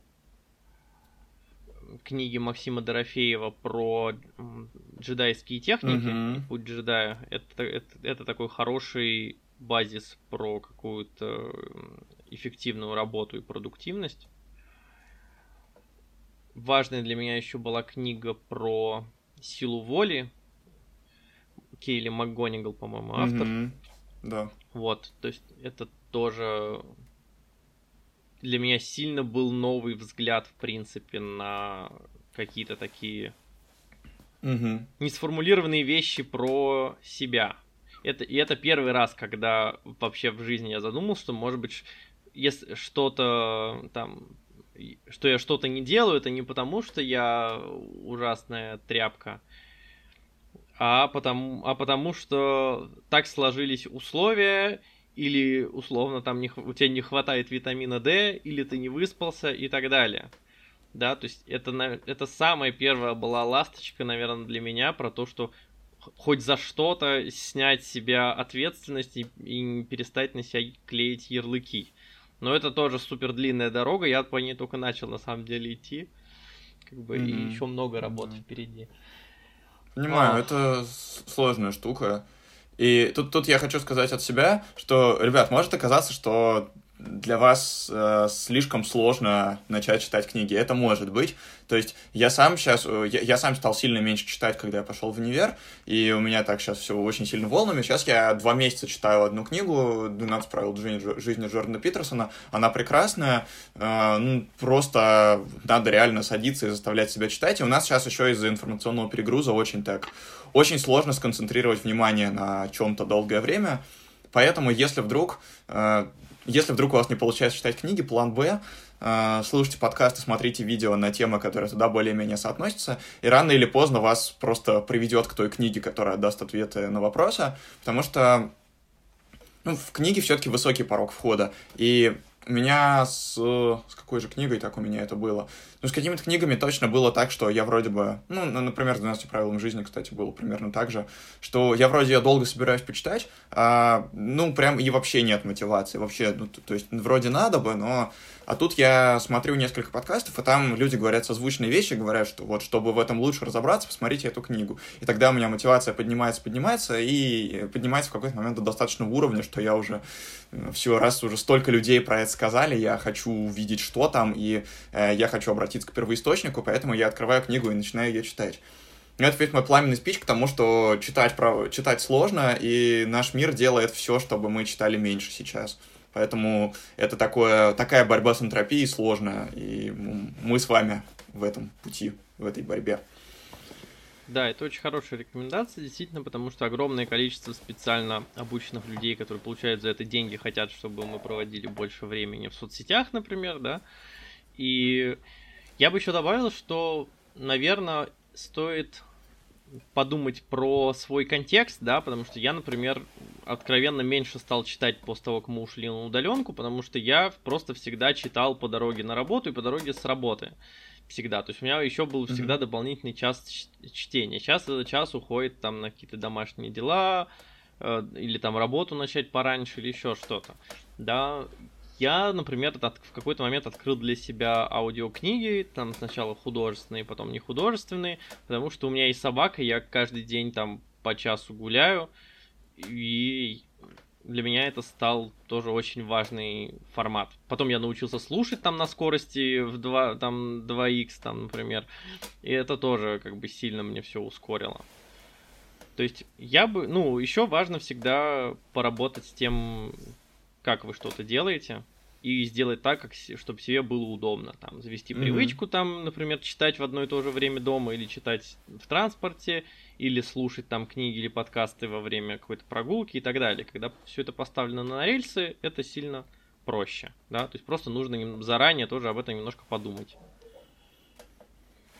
Speaker 2: книги Максима Дорофеева про джедайские техники, mm-hmm. путь джедая. Это, это, это такой хороший базис про какую-то эффективную работу и продуктивность. Важной для меня еще была книга про силу воли Кейли МакГонигал, по-моему, автор. Mm-hmm.
Speaker 1: Да.
Speaker 2: Вот, то есть это тоже для меня сильно был новый взгляд, в принципе, на какие-то такие
Speaker 1: mm-hmm.
Speaker 2: несформулированные вещи про себя. Это, и это первый раз, когда вообще в жизни я задумался, что, может быть, если что-то там, что я что-то не делаю, это не потому, что я ужасная тряпка, а потому, а потому что так сложились условия, или условно там не, у тебя не хватает витамина D, или ты не выспался и так далее. Да, то есть это, это самая первая была ласточка, наверное, для меня про то, что хоть за что-то снять с себя ответственность и, и перестать на себя клеить ярлыки. Но это тоже супер длинная дорога, я по ней только начал на самом деле идти. Как бы mm-hmm. и еще много работы mm-hmm. впереди.
Speaker 1: Понимаю, а... это сложная штука. И тут, тут я хочу сказать от себя, что, ребят, может оказаться, что для вас э, слишком сложно начать читать книги. Это может быть. То есть я сам сейчас, э, я, я сам стал сильно меньше читать, когда я пошел в универ, и у меня так сейчас все очень сильно волнами. Сейчас я два месяца читаю одну книгу «12 правил жизни, Джордана Питерсона». Она прекрасная, э, ну, просто надо реально садиться и заставлять себя читать. И у нас сейчас еще из-за информационного перегруза очень так, очень сложно сконцентрировать внимание на чем-то долгое время. Поэтому, если вдруг э, если вдруг у вас не получается читать книги, план Б, э, слушайте подкасты, смотрите видео на темы, которые туда более-менее соотносятся, и рано или поздно вас просто приведет к той книге, которая даст ответы на вопросы, потому что ну, в книге все-таки высокий порог входа, и у меня с... С какой же книгой так у меня это было? Ну, с какими-то книгами точно было так, что я вроде бы... Ну, например, с 12 правилами жизни, кстати, было примерно так же, что я вроде я долго собираюсь почитать, а, ну, прям и вообще нет мотивации. Вообще, ну, то, то есть, вроде надо бы, но а тут я смотрю несколько подкастов, и там люди говорят созвучные вещи, говорят, что вот, чтобы в этом лучше разобраться, посмотрите эту книгу. И тогда у меня мотивация поднимается, поднимается, и поднимается в какой-то момент до достаточного уровня, что я уже э, все, раз уже столько людей про это сказали, я хочу увидеть, что там, и э, я хочу обратиться к первоисточнику, поэтому я открываю книгу и начинаю ее читать. Ну, это весь мой пламенный спич к тому, что читать, право, читать сложно, и наш мир делает все, чтобы мы читали меньше сейчас. Поэтому это такое, такая борьба с энтропией сложная, и мы с вами в этом пути, в этой борьбе.
Speaker 2: Да, это очень хорошая рекомендация, действительно, потому что огромное количество специально обученных людей, которые получают за это деньги, хотят, чтобы мы проводили больше времени в соцсетях, например, да. И я бы еще добавил, что, наверное, стоит подумать про свой контекст, да, потому что я, например, откровенно меньше стал читать после того, как мы ушли на удаленку, потому что я просто всегда читал по дороге на работу и по дороге с работы. Всегда. То есть у меня еще был всегда mm-hmm. дополнительный час чтения. Сейчас этот час уходит там на какие-то домашние дела, э, или там работу начать пораньше, или еще что-то. Да, я, например, в какой-то момент открыл для себя аудиокниги, там сначала художественные, потом не художественные, потому что у меня есть собака, я каждый день там по часу гуляю, и для меня это стал тоже очень важный формат. Потом я научился слушать там на скорости в 2, там 2х, там, например, и это тоже как бы сильно мне все ускорило. То есть я бы, ну, еще важно всегда поработать с тем, как вы что-то делаете, и сделать так, как, чтобы себе было удобно. Там, завести mm-hmm. привычку, там, например, читать в одно и то же время дома, или читать в транспорте, или слушать там книги или подкасты во время какой-то прогулки и так далее. Когда все это поставлено на рельсы, это сильно проще. Да? То есть просто нужно заранее тоже об этом немножко подумать.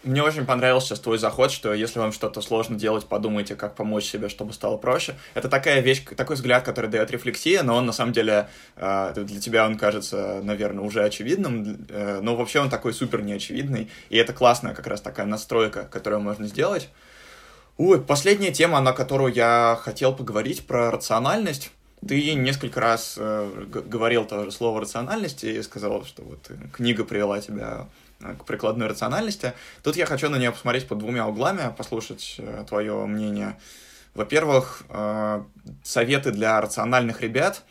Speaker 1: Мне очень понравился сейчас твой заход, что если вам что-то сложно делать, подумайте, как помочь себе, чтобы стало проще. Это такая вещь, такой взгляд, который дает рефлексия, но он на самом деле э, для тебя он кажется, наверное, уже очевидным, э, но вообще он такой супер неочевидный, и это классная как раз такая настройка, которую можно сделать. Ой, последняя тема, на которую я хотел поговорить, про рациональность. Ты несколько раз э, говорил тоже слово рациональности и сказал, что вот книга привела тебя к прикладной рациональности. Тут я хочу на нее посмотреть под двумя углами, послушать э, твое мнение. Во-первых, э, советы для рациональных ребят,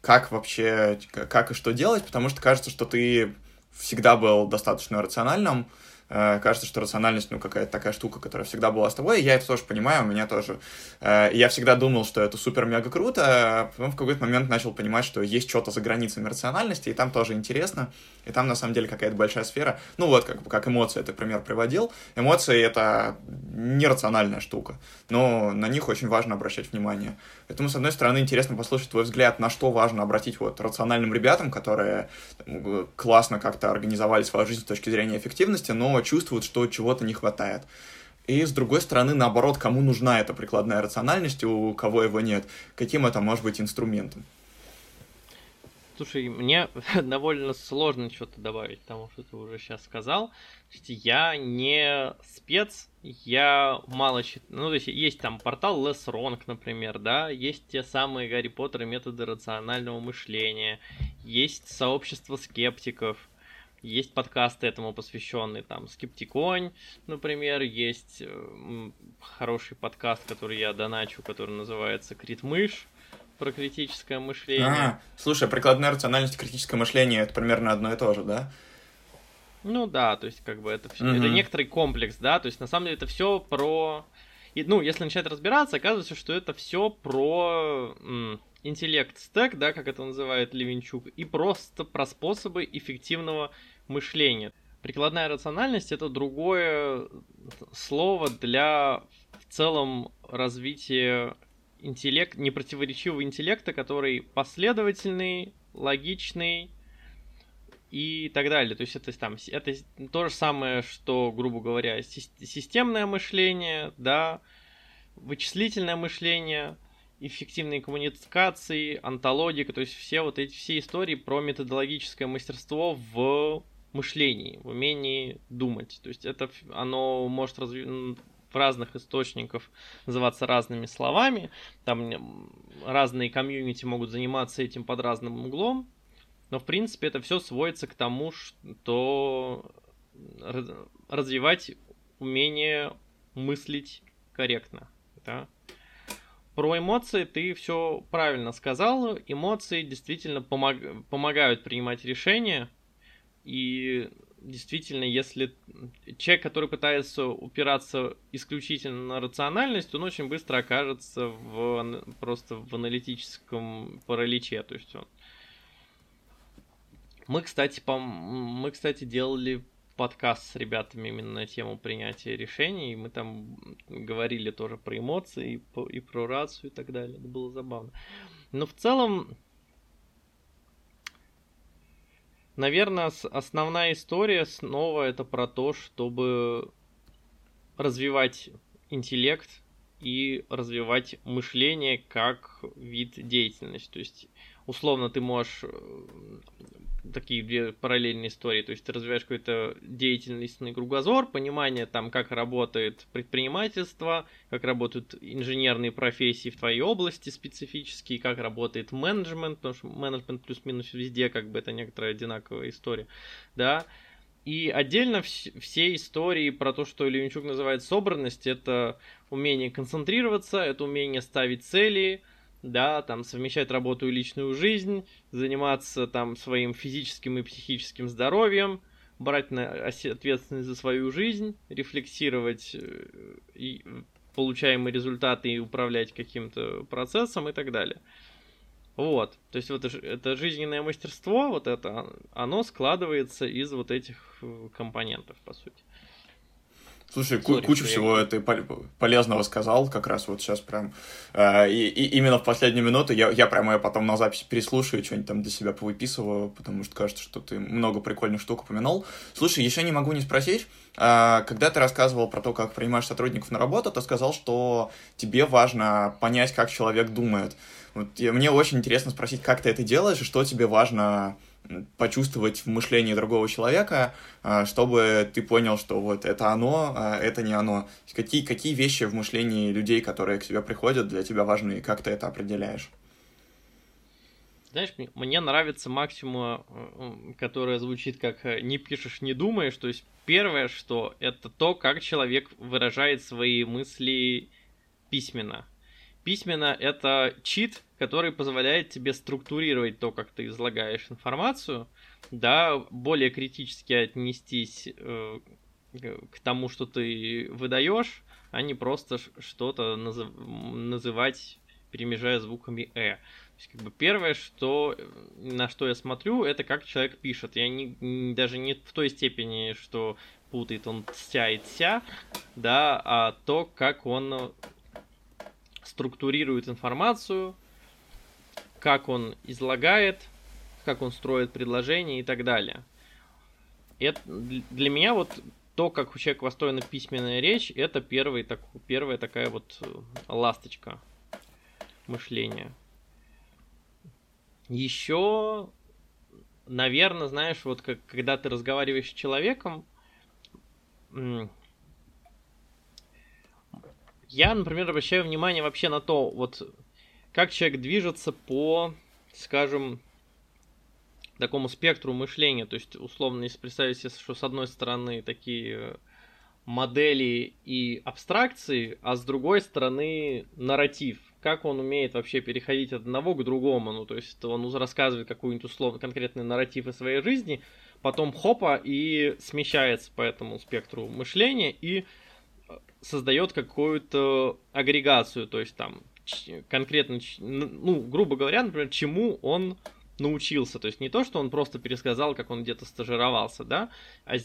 Speaker 1: как вообще, как и что делать, потому что кажется, что ты всегда был достаточно рациональным, Э, кажется, что рациональность, ну, какая-то такая штука, которая всегда была с тобой, и я это тоже понимаю, у меня тоже. Э, я всегда думал, что это супер-мега круто, а потом в какой-то момент начал понимать, что есть что-то за границами рациональности, и там тоже интересно, и там, на самом деле, какая-то большая сфера. Ну, вот, как, как эмоции, это пример приводил. Эмоции — это нерациональная штука, но на них очень важно обращать внимание. Поэтому, с одной стороны, интересно послушать твой взгляд, на что важно обратить вот рациональным ребятам, которые классно как-то организовали свою жизнь с точки зрения эффективности, но чувствуют, что чего-то не хватает. И с другой стороны, наоборот, кому нужна эта прикладная рациональность, у кого его нет, каким это может быть инструментом.
Speaker 2: Слушай, мне довольно сложно что-то добавить к тому, что ты уже сейчас сказал. Я не спец, я мало читаю. Ну, то есть есть там портал Less Wrong, например, да, есть те самые Гарри Поттер и методы рационального мышления, есть сообщество скептиков, есть подкасты этому посвященные, там, Скептиконь, например, есть э, хороший подкаст, который я доначу, который называется Крит Мышь, про критическое мышление. А,
Speaker 1: слушай, прикладная рациональность и критическое мышление это примерно одно и то же, да?
Speaker 2: Ну да, то есть как бы это все, mm-hmm. это некоторый комплекс, да, то есть на самом деле это все про, и, ну если начать разбираться, оказывается, что это все про м, интеллект стек, да, как это называет Левинчук, и просто про способы эффективного мышления. Прикладная рациональность это другое слово для в целом развития интеллект, непротиворечивого интеллекта, который последовательный, логичный и так далее. То есть это там это то же самое, что, грубо говоря, системное мышление, да, вычислительное мышление, эффективные коммуникации, антологика, то есть все вот эти все истории про методологическое мастерство в мышлении, в умении думать. То есть это оно может разви разных источниках называться разными словами. Там разные комьюнити могут заниматься этим под разным углом. Но, в принципе, это все сводится к тому, что развивать умение мыслить корректно. Да? Про эмоции ты все правильно сказал. Эмоции действительно помог... помогают принимать решения. И действительно, если человек, который пытается упираться исключительно на рациональность, он очень быстро окажется в, просто в аналитическом параличе. То есть он... Мы, кстати, по... мы, кстати, делали подкаст с ребятами именно на тему принятия решений. И мы там говорили тоже про эмоции и, по... и про рацию и так далее. Это было забавно. Но в целом, Наверное, основная история снова это про то, чтобы развивать интеллект и развивать мышление как вид деятельности. То есть, условно, ты можешь э, такие две параллельные истории. То есть ты развиваешь какой-то деятельностный кругозор, понимание там, как работает предпринимательство, как работают инженерные профессии в твоей области специфические, как работает менеджмент, потому что менеджмент плюс-минус везде, как бы это некоторая одинаковая история, да. И отдельно вс- все истории про то, что Левинчук называет собранность, это умение концентрироваться, это умение ставить цели, да, там совмещать работу и личную жизнь, заниматься там своим физическим и психическим здоровьем, брать на ответственность за свою жизнь, рефлексировать э, и получаемые результаты и управлять каким-то процессом и так далее. Вот, то есть вот это жизненное мастерство, вот это, оно складывается из вот этих э, компонентов, по сути.
Speaker 1: Слушай, Sorry, кучу всего я... ты полезного сказал, как раз вот сейчас прям. Э, и, и именно в последнюю минуту я, я прямо ее потом на записи переслушаю, что-нибудь там для себя повыписываю, потому что кажется, что ты много прикольных штук упомянул. Слушай, еще не могу не спросить, э, когда ты рассказывал про то, как принимаешь сотрудников на работу, ты сказал, что тебе важно понять, как человек думает. Вот, я, мне очень интересно спросить, как ты это делаешь, и что тебе важно почувствовать в мышлении другого человека, а, чтобы ты понял, что вот это оно, а это не оно. Какие, какие вещи в мышлении людей, которые к тебе приходят, для тебя важны, и как ты это определяешь?
Speaker 2: Знаешь, мне нравится максимум, которая звучит как э, «не пишешь, не думаешь». То есть первое, что это то, как человек выражает свои мысли письменно. Письменно это чит, который позволяет тебе структурировать то, как ты излагаешь информацию, да, более критически отнестись э, к тому, что ты выдаешь, а не просто что-то назыв... называть, перемежая звуками «э». То есть, как бы первое, что, на что я смотрю, это как человек пишет. Я не, даже не в той степени, что путает он тся и тся, да, а то, как он структурирует информацию, как он излагает, как он строит предложения и так далее. Это, для меня вот то, как у человека построена письменная речь, это первый, так, первая такая вот э, ласточка мышления. Еще, наверное, знаешь, вот как, когда ты разговариваешь с человеком, я, например, обращаю внимание вообще на то, вот как человек движется по, скажем, такому спектру мышления. То есть, условно, если представить себе, что с одной стороны такие модели и абстракции, а с другой стороны нарратив. Как он умеет вообще переходить от одного к другому. Ну, то есть он рассказывает какой-нибудь условно конкретный нарратив из своей жизни, потом хопа и смещается по этому спектру мышления и создает какую-то агрегацию, то есть там конкретно, ну, грубо говоря, например, чему он научился. То есть не то, что он просто пересказал, как он где-то стажировался, да, а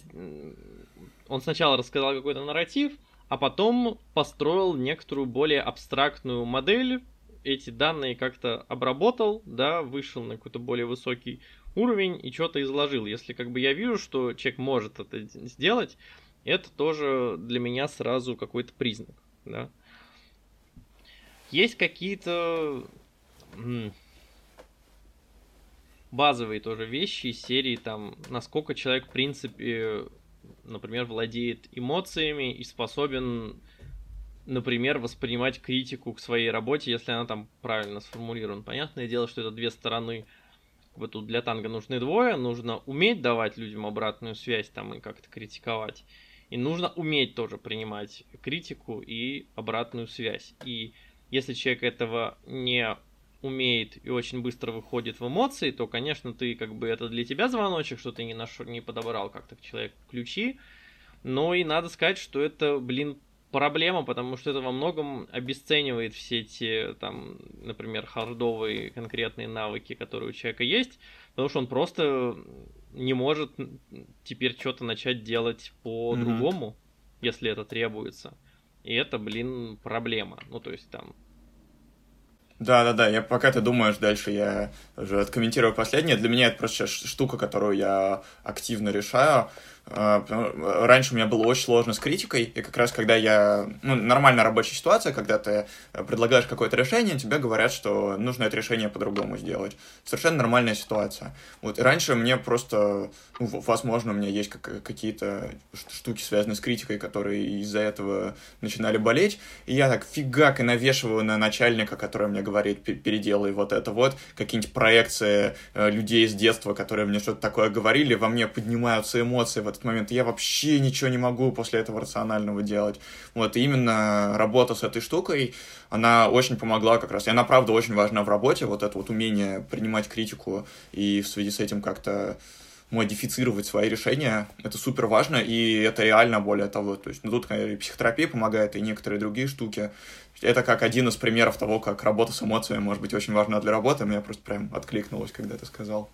Speaker 2: он сначала рассказал какой-то нарратив, а потом построил некоторую более абстрактную модель, эти данные как-то обработал, да, вышел на какой-то более высокий уровень и что-то изложил. Если как бы я вижу, что человек может это сделать, это тоже для меня сразу какой-то признак, да. Есть какие-то базовые тоже вещи из серии, там, насколько человек, в принципе, например, владеет эмоциями и способен, например, воспринимать критику к своей работе, если она там правильно сформулирована. Понятное дело, что это две стороны. Вот тут для танга нужны двое, нужно уметь давать людям обратную связь там и как-то критиковать. И нужно уметь тоже принимать критику и обратную связь. И если человек этого не умеет и очень быстро выходит в эмоции, то, конечно, ты как бы это для тебя звоночек, что ты не, наш... не подобрал как-то к человеку ключи. Но и надо сказать, что это, блин, проблема, потому что это во многом обесценивает все эти, там, например, хардовые конкретные навыки, которые у человека есть, потому что он просто не может теперь что-то начать делать по-другому, mm-hmm. если это требуется. И это, блин, проблема. Ну, то есть там
Speaker 1: да, да, да. Я пока ты думаешь дальше, я уже откомментирую последнее. Для меня это просто штука, которую я активно решаю. А, раньше у меня было очень сложно с критикой, и как раз когда я... Ну, нормальная рабочая ситуация, когда ты предлагаешь какое-то решение, тебе говорят, что нужно это решение по-другому сделать. Совершенно нормальная ситуация. Вот, и раньше мне просто... Ну, возможно, у меня есть какие-то штуки, связанные с критикой, которые из-за этого начинали болеть, и я так фигак и навешиваю на начальника, который мне говорит, переделай вот это вот, какие-нибудь проекции э, людей с детства, которые мне что-то такое говорили, во мне поднимаются эмоции в этот момент. Я вообще ничего не могу после этого рационального делать. Вот, и именно работа с этой штукой, она очень помогла как раз. И она, правда, очень важна в работе, вот это вот умение принимать критику и в связи с этим как-то модифицировать свои решения, это супер важно, и это реально более того. То есть, ну, тут и психотерапия помогает, и некоторые другие штуки. Это как один из примеров того, как работа с эмоциями может быть очень важна для работы. Мне просто прям откликнулось, когда ты сказал.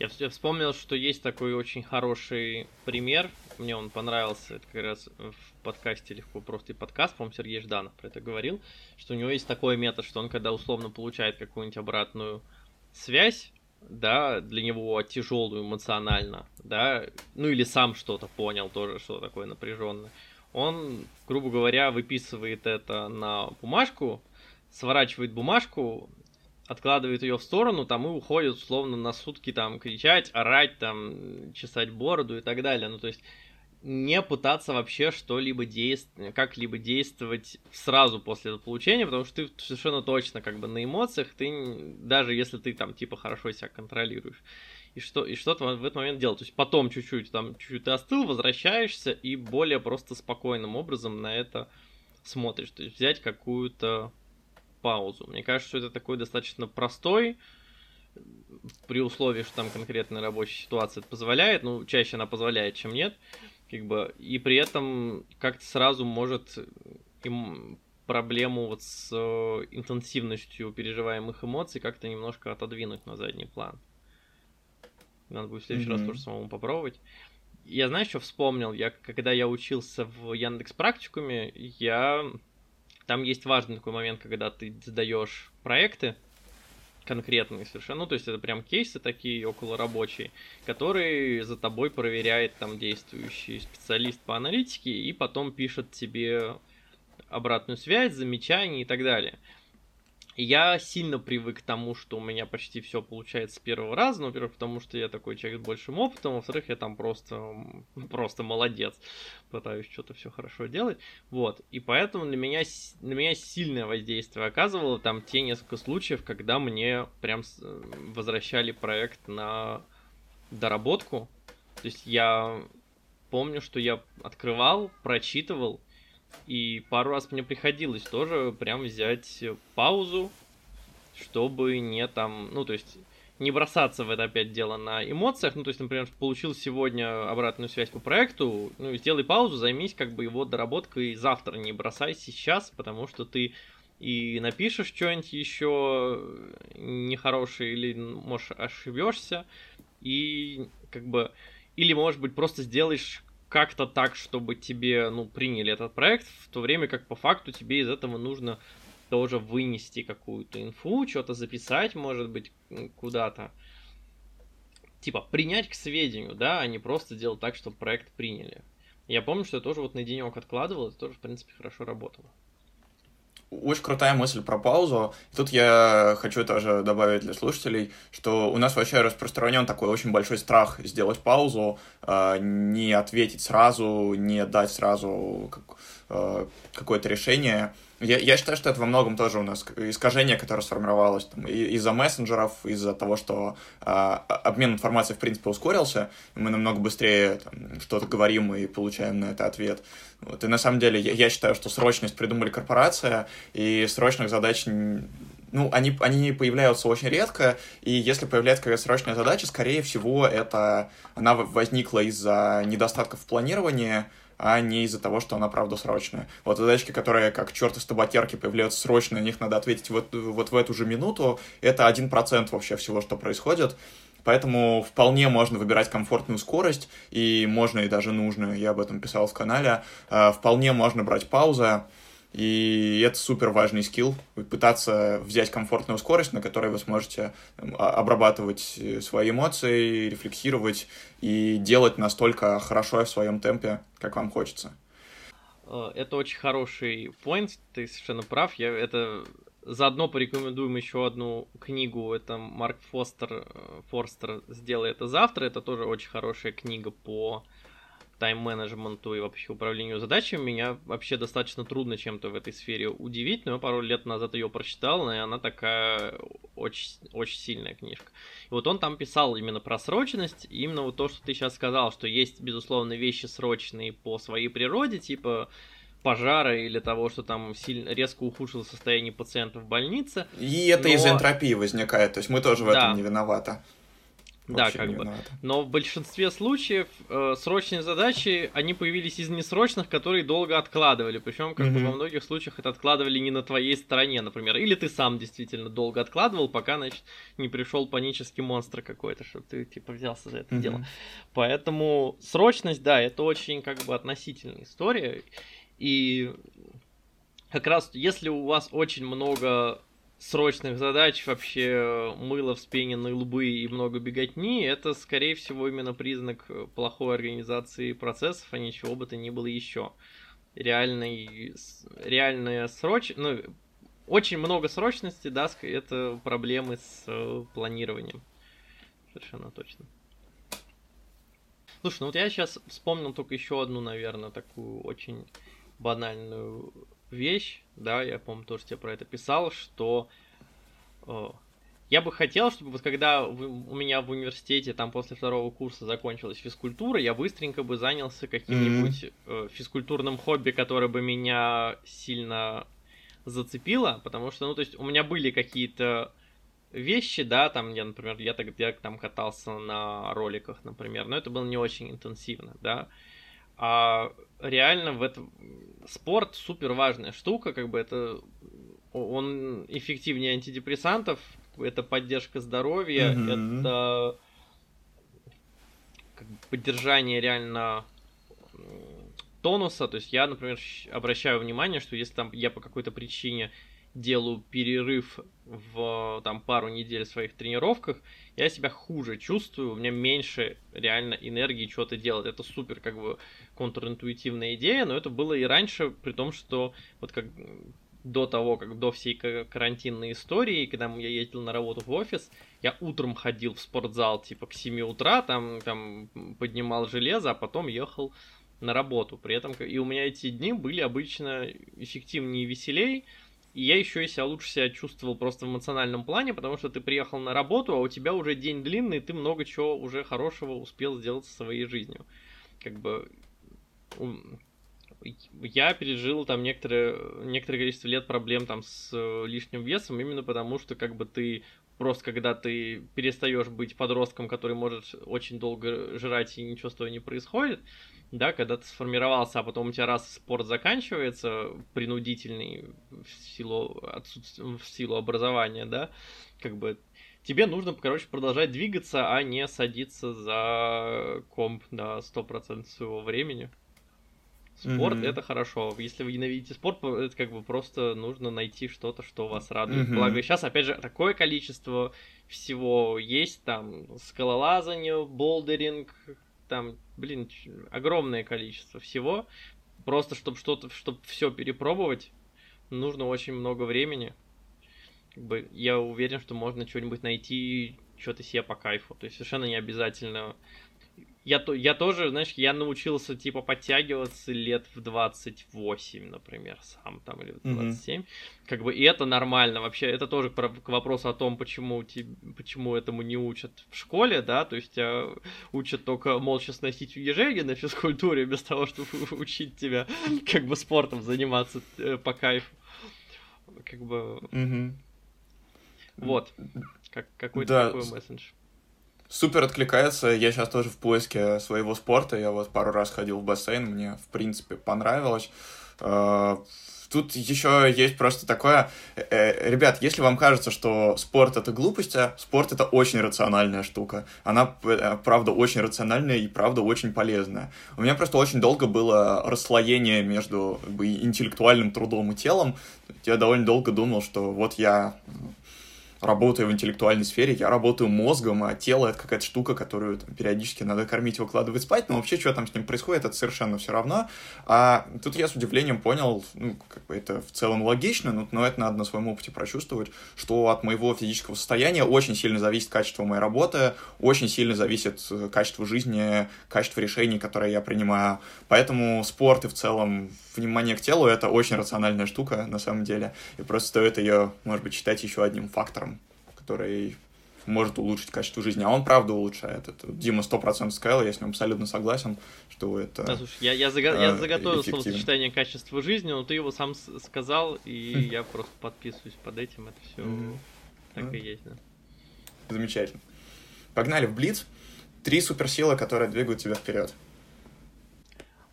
Speaker 2: Я вспомнил, что есть такой очень хороший пример. Мне он понравился. Это как раз в подкасте легко просто и подкаст, по-моему, Сергей Жданов про это говорил, что у него есть такой метод, что он когда условно получает какую-нибудь обратную связь, да, для него тяжелую эмоционально, да, ну или сам что-то понял тоже, что такое напряженное. Он, грубо говоря, выписывает это на бумажку, сворачивает бумажку, откладывает ее в сторону, там и уходит условно на сутки там кричать, орать, там, чесать бороду и так далее. Ну, то есть не пытаться вообще что-либо действовать, как-либо действовать сразу после получения, потому что ты совершенно точно как бы на эмоциях, ты даже если ты там типа хорошо себя контролируешь. И что и что-то в этот момент делать. То есть потом чуть-чуть там чуть-чуть ты остыл, возвращаешься и более просто спокойным образом на это смотришь. То есть взять какую-то паузу. Мне кажется, что это такой достаточно простой, при условии, что там конкретная рабочая ситуация это позволяет, ну, чаще она позволяет, чем нет, как бы, и при этом как-то сразу может им проблему вот с э, интенсивностью переживаемых эмоций как-то немножко отодвинуть на задний план. Надо будет в следующий mm-hmm. раз тоже самому попробовать. Я знаю, что вспомнил? Я, когда я учился в Яндекс практикуме, я там есть важный такой момент, когда ты задаешь проекты, конкретные совершенно, ну, то есть это прям кейсы такие около рабочие, которые за тобой проверяет там действующий специалист по аналитике и потом пишет тебе обратную связь, замечания и так далее. Я сильно привык к тому, что у меня почти все получается с первого раза. Ну, во-первых, потому что я такой человек с большим опытом, во-вторых, я там просто, просто молодец. Пытаюсь что-то все хорошо делать. Вот. И поэтому на меня, на меня сильное воздействие оказывало там те несколько случаев, когда мне прям возвращали проект на доработку. То есть я помню, что я открывал, прочитывал, и пару раз мне приходилось тоже прям взять паузу, чтобы не там, ну, то есть не бросаться в это опять дело на эмоциях. Ну, то есть, например, получил сегодня обратную связь по проекту, ну, сделай паузу, займись как бы его доработкой завтра, не бросай сейчас, потому что ты и напишешь что-нибудь еще нехорошее, или, может, ошибешься, и как бы, или, может быть, просто сделаешь как-то так, чтобы тебе, ну, приняли этот проект, в то время как по факту тебе из этого нужно тоже вынести какую-то инфу, что-то записать, может быть, куда-то. Типа, принять к сведению, да, а не просто делать так, чтобы проект приняли. Я помню, что я тоже вот на денек откладывал, это тоже, в принципе, хорошо работало.
Speaker 1: Очень крутая мысль про паузу. Тут я хочу тоже добавить для слушателей, что у нас вообще распространен такой очень большой страх сделать паузу, а, не ответить сразу, не дать сразу какое-то решение. Я, я считаю, что это во многом тоже у нас искажение, которое сформировалось там, из-за мессенджеров, из-за того, что э, обмен информацией, в принципе, ускорился, мы намного быстрее там, что-то говорим и получаем на это ответ. Вот. И на самом деле я, я считаю, что срочность придумали корпорация, и срочных задач ну, они, они появляются очень редко, и если появляется какая-то срочная задача, скорее всего, это она возникла из-за недостатков в планировании, а не из-за того, что она правда срочная. Вот задачки, которые как черт из табакерки появляются срочно, на них надо ответить вот, вот в эту же минуту, это один процент вообще всего, что происходит. Поэтому вполне можно выбирать комфортную скорость, и можно и даже нужно, я об этом писал в канале, а, вполне можно брать паузы, и это супер важный скилл, пытаться взять комфортную скорость, на которой вы сможете а, обрабатывать э, свои эмоции, рефлексировать и делать настолько хорошо в своем темпе, как вам хочется.
Speaker 2: Э, это очень хороший point, ты совершенно прав. Я это заодно порекомендуем еще одну книгу. Это Марк Фостер, э, Форстер «Сделай это завтра». Это тоже очень хорошая книга по тайм-менеджменту и вообще управлению задачами, меня вообще достаточно трудно чем-то в этой сфере удивить, но я пару лет назад ее прочитал, и она такая очень, очень сильная книжка. И вот он там писал именно про срочность, именно вот то, что ты сейчас сказал, что есть, безусловно, вещи срочные по своей природе, типа пожара или того, что там сильно резко ухудшилось состояние пациента в больнице.
Speaker 1: И это но... из энтропии возникает, то есть мы тоже в этом не виноваты.
Speaker 2: Да, как бы. Виновата. Но в большинстве случаев э, срочные задачи, они появились из несрочных, которые долго откладывали. Причем, как mm-hmm. бы во многих случаях это откладывали не на твоей стороне, например. Или ты сам действительно долго откладывал, пока, значит, не пришел панический монстр какой-то, чтобы ты, типа, взялся за это mm-hmm. дело. Поэтому срочность, да, это очень, как бы, относительная история. И как раз, если у вас очень много срочных задач, вообще э, мыло, вспененные лбы и много беготни, это, скорее всего, именно признак э, плохой организации процессов, а ничего бы то ни было еще. Реальный, реальная сроч... Ну, очень много срочности, да, это проблемы с э, планированием. Совершенно точно. Слушай, ну вот я сейчас вспомнил только еще одну, наверное, такую очень банальную вещь, да, я, по-моему, тоже тебе про это писал, что э, я бы хотел, чтобы вот когда вы, у меня в университете там после второго курса закончилась физкультура, я быстренько бы занялся каким-нибудь mm-hmm. э, физкультурным хобби, которое бы меня сильно зацепило, потому что, ну, то есть у меня были какие-то вещи, да, там я, например, я, я там катался на роликах, например, но это было не очень интенсивно, да, а реально в этом спорт супер важная штука, как бы это он эффективнее антидепрессантов, это поддержка здоровья, mm-hmm. это как бы, поддержание реально тонуса. То есть я, например, обращаю внимание, что если там я по какой-то причине делаю перерыв в там пару недель в своих тренировках, я себя хуже чувствую, у меня меньше реально энергии что-то делать. Это супер как бы контринтуитивная идея, но это было и раньше, при том, что вот как до того, как до всей карантинной истории, когда я ездил на работу в офис, я утром ходил в спортзал типа к 7 утра, там, там поднимал железо, а потом ехал на работу. При этом и у меня эти дни были обычно эффективнее и веселее, и я еще и себя лучше себя чувствовал просто в эмоциональном плане, потому что ты приехал на работу, а у тебя уже день длинный, и ты много чего уже хорошего успел сделать со своей жизнью. Как бы я пережил там некоторое, некоторое количество лет проблем там с э, лишним весом, именно потому что как бы ты просто когда ты перестаешь быть подростком, который может очень долго жрать и ничего с тобой не происходит, да, когда ты сформировался, а потом у тебя раз спорт заканчивается, принудительный в силу, отсутствия, в силу образования, да, как бы тебе нужно, короче, продолжать двигаться, а не садиться за комп на 100% своего времени. Спорт mm-hmm. это хорошо. Если вы ненавидите спорт, это как бы просто нужно найти что-то, что вас радует. Mm-hmm. Благо, сейчас, опять же, такое количество всего есть, там, скалолазание, болдеринг, там, блин, огромное количество всего. Просто, чтобы что-то, чтобы все перепробовать, нужно очень много времени. Как бы я уверен, что можно что-нибудь найти, что-то себе по кайфу. То есть совершенно не обязательно я, я тоже, знаешь, я научился, типа, подтягиваться лет в 28, например, сам там, или в 27. Mm-hmm. Как бы, и это нормально. Вообще, это тоже про, к вопросу о том, почему, почему этому не учат в школе, да, то есть а, учат только молча сносить ежели на физкультуре, без того, чтобы учить тебя, как бы, спортом заниматься э, по кайфу. Как бы...
Speaker 1: Mm-hmm.
Speaker 2: Вот. Как, какой-то да. такой месседж.
Speaker 1: Супер откликается. Я сейчас тоже в поиске своего спорта. Я вот пару раз ходил в бассейн, мне, в принципе, понравилось. А, тут еще есть просто такое... Э, э, ребят, если вам кажется, что спорт — это глупость, а спорт — это очень рациональная штука. Она, э, правда, очень рациональная и, правда, очень полезная. У меня просто очень долго было расслоение между как бы, интеллектуальным трудом и телом. Я довольно долго думал, что вот я работаю в интеллектуальной сфере, я работаю мозгом, а тело — это какая-то штука, которую там, периодически надо кормить, выкладывать спать, но вообще, что там с ним происходит, это совершенно все равно. А тут я с удивлением понял, ну, как бы это в целом логично, но, но это надо на своем опыте прочувствовать, что от моего физического состояния очень сильно зависит качество моей работы, очень сильно зависит э, качество жизни, качество решений, которые я принимаю. Поэтому спорт и в целом внимание к телу — это очень рациональная штука, на самом деле, и просто стоит ее, может быть, считать еще одним фактором, который может улучшить качество жизни, а он правда улучшает. Это Дима сто процентов сказал, я с ним абсолютно согласен, что это
Speaker 2: Да, слушай, я, я, зага- я заготовил словосочетание качества жизни, но ты его сам сказал, и я просто подписываюсь под этим, это все так и есть, да.
Speaker 1: Замечательно. Погнали в Блиц. Три суперсилы, которые двигают тебя вперед.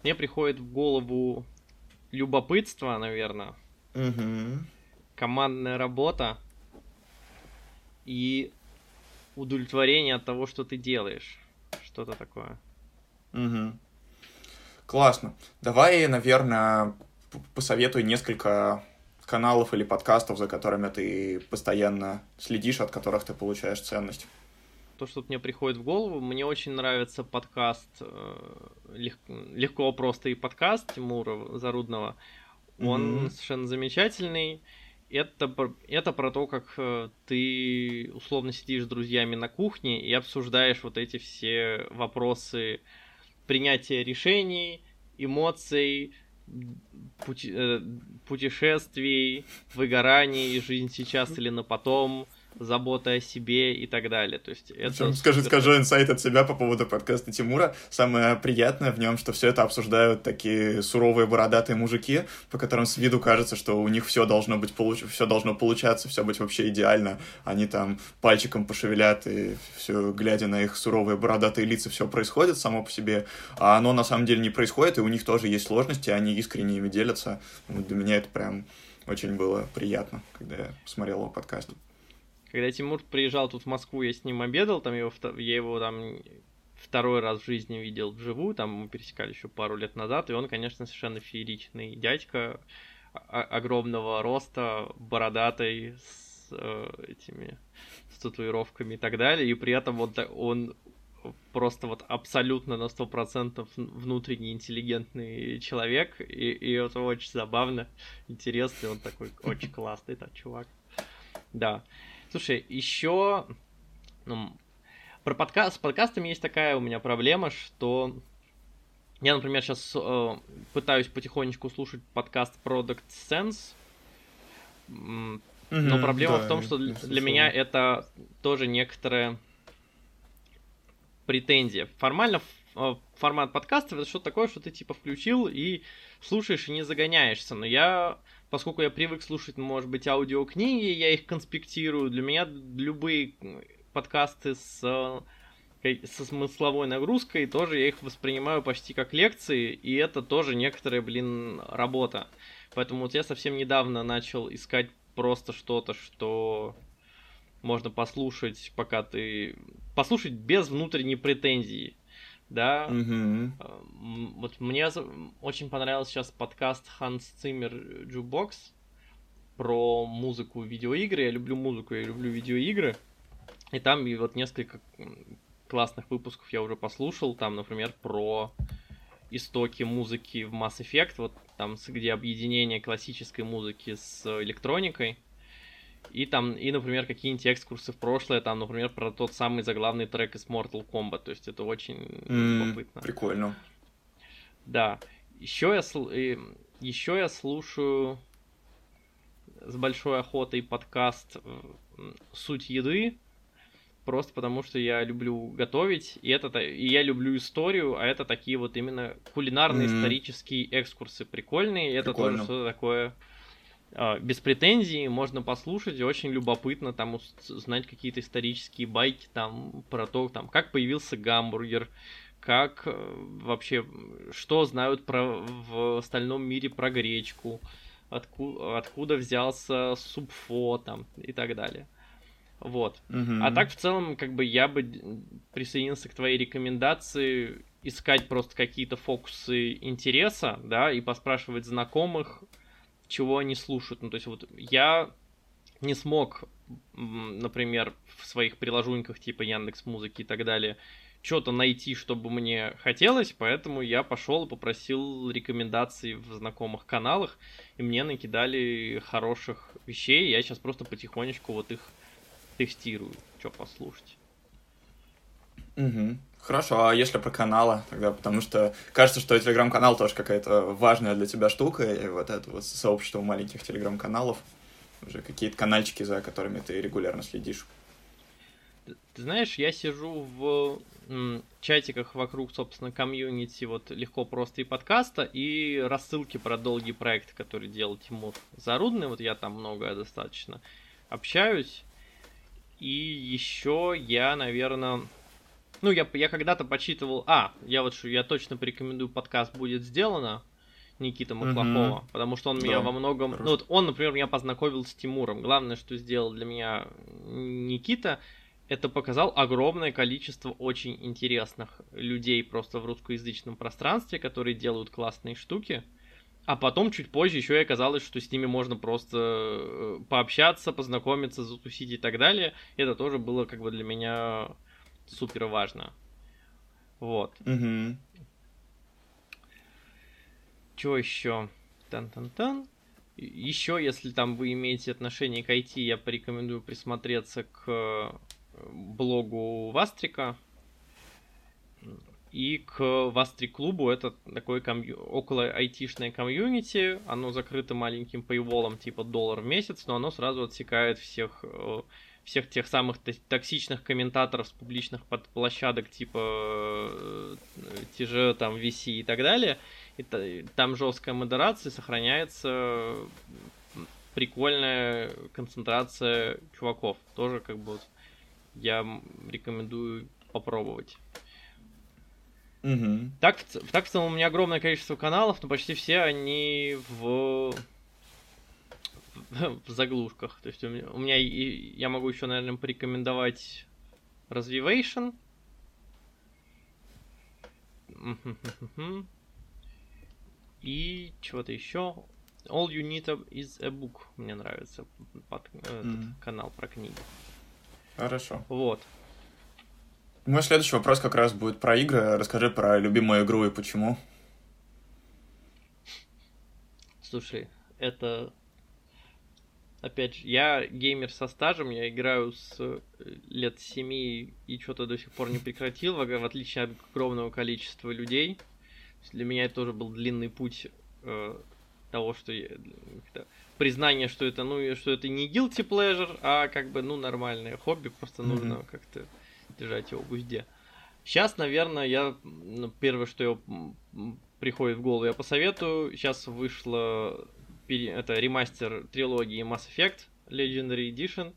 Speaker 2: Мне приходит в голову любопытство, наверное,
Speaker 1: угу.
Speaker 2: командная работа и удовлетворение от того, что ты делаешь. Что-то такое.
Speaker 1: Угу. Классно. Давай, наверное, посоветуй несколько каналов или подкастов, за которыми ты постоянно следишь, от которых ты получаешь ценность
Speaker 2: то, что мне приходит в голову. Мне очень нравится подкаст э, «Легко, просто» и подкаст Тимура Зарудного. Он mm-hmm. совершенно замечательный. Это, это про то, как э, ты условно сидишь с друзьями на кухне и обсуждаешь вот эти все вопросы принятия решений, эмоций, пути, э, путешествий, выгораний, жизнь сейчас или на потом, забота о себе и так далее. То есть это
Speaker 1: Причем, скажи, скажу инсайт от себя по поводу подкаста Тимура. Самое приятное в нем, что все это обсуждают такие суровые бородатые мужики, по которым с виду кажется, что у них все должно быть получ... все должно получаться, все быть вообще идеально. Они там пальчиком пошевелят, и все, глядя на их суровые бородатые лица, все происходит само по себе. А оно на самом деле не происходит, и у них тоже есть сложности, они искренне ими делятся. Вот для меня это прям очень было приятно, когда я смотрел его подкаст.
Speaker 2: Когда Тимур приезжал тут в Москву, я с ним обедал, там его, я его там второй раз в жизни видел вживую, там мы пересекали еще пару лет назад, и он, конечно, совершенно фееричный дядька, огромного роста, бородатый, с э, этими с татуировками и так далее, и при этом вот он просто вот абсолютно на сто процентов внутренне интеллигентный человек, и, и это очень забавно, интересно, он такой очень классный, этот чувак. Да. Слушай, еще ну, про подкаст, с подкастами есть такая у меня проблема, что я, например, сейчас э, пытаюсь потихонечку слушать подкаст Product Sense, но mm-hmm, проблема да, в том, что для, для меня это тоже некоторая претензия. Формально э, формат подкастов это что-то такое, что ты типа включил и слушаешь и не загоняешься. Но я поскольку я привык слушать, может быть, аудиокниги, я их конспектирую. Для меня любые подкасты с со смысловой нагрузкой, тоже я их воспринимаю почти как лекции, и это тоже некоторая, блин, работа. Поэтому вот я совсем недавно начал искать просто что-то, что можно послушать, пока ты... Послушать без внутренней претензии да.
Speaker 1: Угу.
Speaker 2: Вот мне очень понравился сейчас подкаст Hans Zimmer Jukebox про музыку видеоигры. Я люблю музыку, я люблю видеоигры. И там и вот несколько классных выпусков я уже послушал. Там, например, про истоки музыки в Mass Effect, вот там, где объединение классической музыки с электроникой. И там, и, например, какие-нибудь экскурсы в прошлое, там, например, про тот самый заглавный трек из Mortal Kombat. То есть это очень mm, любопытно.
Speaker 1: Прикольно.
Speaker 2: Да. Еще я, сл... еще я слушаю с большой охотой подкаст «Суть еды», просто потому что я люблю готовить, и, это, и я люблю историю, а это такие вот именно кулинарные mm. исторические экскурсы прикольные, и это тоже что-то такое э, без претензий, можно послушать, очень любопытно там узнать какие-то исторические байки там про то, там, как появился гамбургер, как э, вообще, что знают про, в остальном мире про гречку, откуда, откуда взялся субфо там и так далее. Вот.
Speaker 1: Мгм.
Speaker 2: А так, в целом, как бы я бы присоединился к твоей рекомендации искать просто какие-то фокусы интереса, да, и поспрашивать знакомых, чего они слушают. Ну, то есть вот я не смог, например, в своих приложуньках типа Яндекс Музыки и так далее, что-то найти, чтобы мне хотелось, поэтому я пошел и попросил рекомендаций в знакомых каналах, и мне накидали хороших вещей, я сейчас просто потихонечку вот их тестирую, что послушать.
Speaker 1: Мгм. Хорошо, а если про каналы тогда, потому что кажется, что телеграм-канал тоже какая-то важная для тебя штука, и вот это вот сообщество маленьких телеграм-каналов, уже какие-то канальчики, за которыми ты регулярно следишь.
Speaker 2: Ты знаешь, я сижу в чатиках вокруг, собственно, комьюнити, вот легко просто и подкаста, и рассылки про долгие проекты, которые делал Тимур Зарудный, вот я там много достаточно общаюсь. И еще я, наверное, ну, я, я когда-то почитывал, а, я вот что, я точно порекомендую подкаст «Будет сделано», Никита Маклахова, потому что он меня
Speaker 1: Да,
Speaker 2: во многом...
Speaker 1: хорошо.
Speaker 2: Ну, вот он, например, меня познакомил с Тимуром. Главное, что сделал для меня Никита, это показал огромное количество очень интересных людей просто в русскоязычном пространстве, которые делают классные штуки. А потом, чуть позже, еще и оказалось, что с ними можно просто э, пообщаться, познакомиться, затусить и так далее. Это тоже было как бы для меня супер важно. Вот.
Speaker 1: Мгм.
Speaker 2: Чего еще? Тан-тан-тан. Еще, если там вы имеете отношение к IT, я порекомендую присмотреться к э, блогу Вастрика и к Вастрик клубу. Это такое комью- около айтишное комьюнити. Оно закрыто маленьким пейволом типа доллар в месяц, но оно сразу отсекает всех э, всех тех самых токсичных комментаторов с публичных площадок типа э, TG, там VC и так далее. И та- там жесткая модерация, сохраняется прикольная концентрация чуваков. Тоже как бы я рекомендую попробовать.
Speaker 1: Мгм.
Speaker 2: Так, так в целом у меня огромное количество каналов, но почти все они в в заглушках. То есть у меня, у меня и- я могу еще, наверное, порекомендовать. Мгм. И чего-то еще. All You Need is a Book. Мне нравится под- этот
Speaker 1: Мгм.
Speaker 2: канал про книги.
Speaker 1: Хорошо.
Speaker 2: Вот.
Speaker 1: Мой следующий вопрос как раз будет про игры. Расскажи про любимую игру и почему.
Speaker 2: Слушай, это... Опять же, я геймер со стажем, я играю с э, лет 7 и что-то до сих пор не прекратил, в, отличие от огромного количества людей. Для меня это тоже был длинный путь э, того, что я, признание, что это, ну, что это не guilty pleasure, а как бы, ну, нормальное хобби, просто
Speaker 1: Мгм.
Speaker 2: нужно как-то держать его в узде. Сейчас, наверное, я ну, первое, что я, приходит в голову, я посоветую. Сейчас пере- это ремастер трилогии Mass Effect Legendary Edition.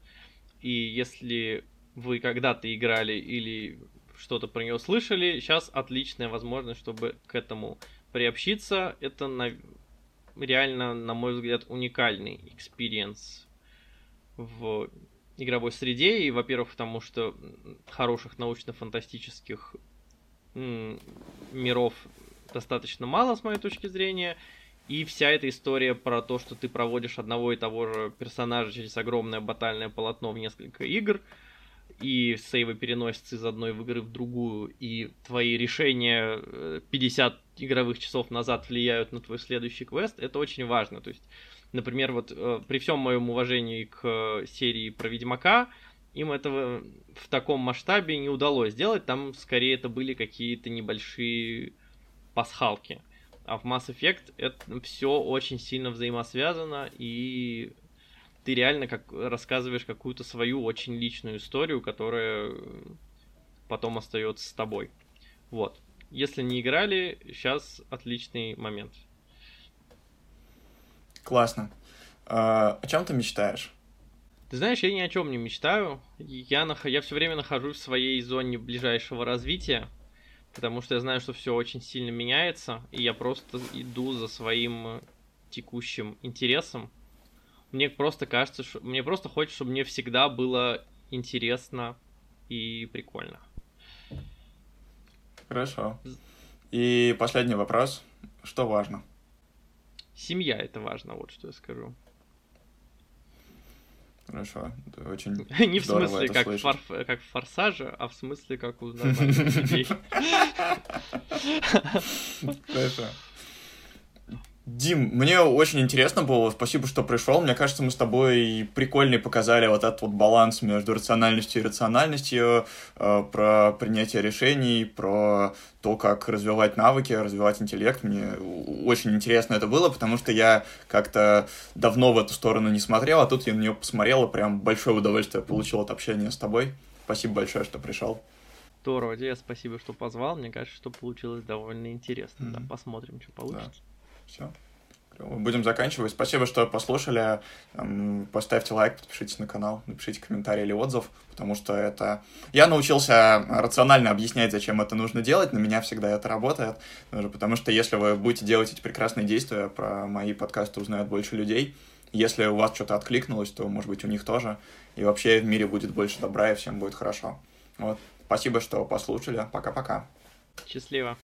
Speaker 2: И если вы когда-то играли или что-то про нее слышали, сейчас отличная возможность, чтобы к этому приобщиться. Это на- реально, на мой взгляд, уникальный experience в игровой среде. И, во-первых, потому что хороших научно-фантастических миров достаточно мало, с моей точки зрения. И вся эта история про то, что ты проводишь одного и того же персонажа через огромное батальное полотно в несколько игр, и сейвы переносятся из одной в игры в другую, и твои решения э, 50 игровых часов назад влияют на твой следующий квест, это очень важно. То есть, например, вот э, при всем моем уважении к э, серии про Ведьмака, им этого в таком масштабе не удалось сделать. Там скорее это были какие-то небольшие пасхалки. А в Mass Effect это все очень сильно взаимосвязано, и ты реально как рассказываешь какую-то свою очень личную историю, которая потом остается с тобой. Вот. Если не играли, сейчас отличный момент.
Speaker 1: Классно. А, о чем ты мечтаешь?
Speaker 2: Ты знаешь, я ни о чем не мечтаю. Я, нах... я все время нахожусь в своей зоне ближайшего развития, потому что я знаю, что все очень сильно меняется, и я просто иду за своим текущим интересом. Мне просто кажется, что мне просто хочется, чтобы мне всегда было интересно и прикольно.
Speaker 1: Хорошо. И последний вопрос. Что важно?
Speaker 2: Семья это важно, вот что я скажу.
Speaker 1: Хорошо, это очень
Speaker 2: Не в смысле как, фор, как в форсаже, а в смысле как у нормальных людей.
Speaker 1: Хорошо. Дим, мне очень интересно было, спасибо, что пришел. Мне кажется, мы с тобой прикольно показали вот этот вот баланс между рациональностью и рациональностью, э, про принятие решений, про то, как развивать навыки, развивать интеллект. Мне очень интересно это было, потому что я как-то давно в эту сторону не смотрел, а тут я на нее посмотрел и прям большое удовольствие получил от общения с тобой. Спасибо большое, что пришел.
Speaker 2: Здорово, тебе спасибо, что позвал. Мне кажется, что получилось довольно интересно. Mm-hmm. Да, посмотрим, что получится. Да.
Speaker 1: Все. Будем заканчивать. Спасибо, что послушали. Поставьте лайк, подпишитесь на канал, напишите комментарий или отзыв, потому что это... Я научился рационально объяснять, зачем это нужно делать, на меня всегда это работает, потому что если вы будете делать эти прекрасные действия, про мои подкасты узнают больше людей. Если у вас что-то откликнулось, то, может быть, у них тоже. И вообще в мире будет больше добра, и всем будет хорошо. Вот. Спасибо, что послушали. Пока-пока.
Speaker 2: Счастливо.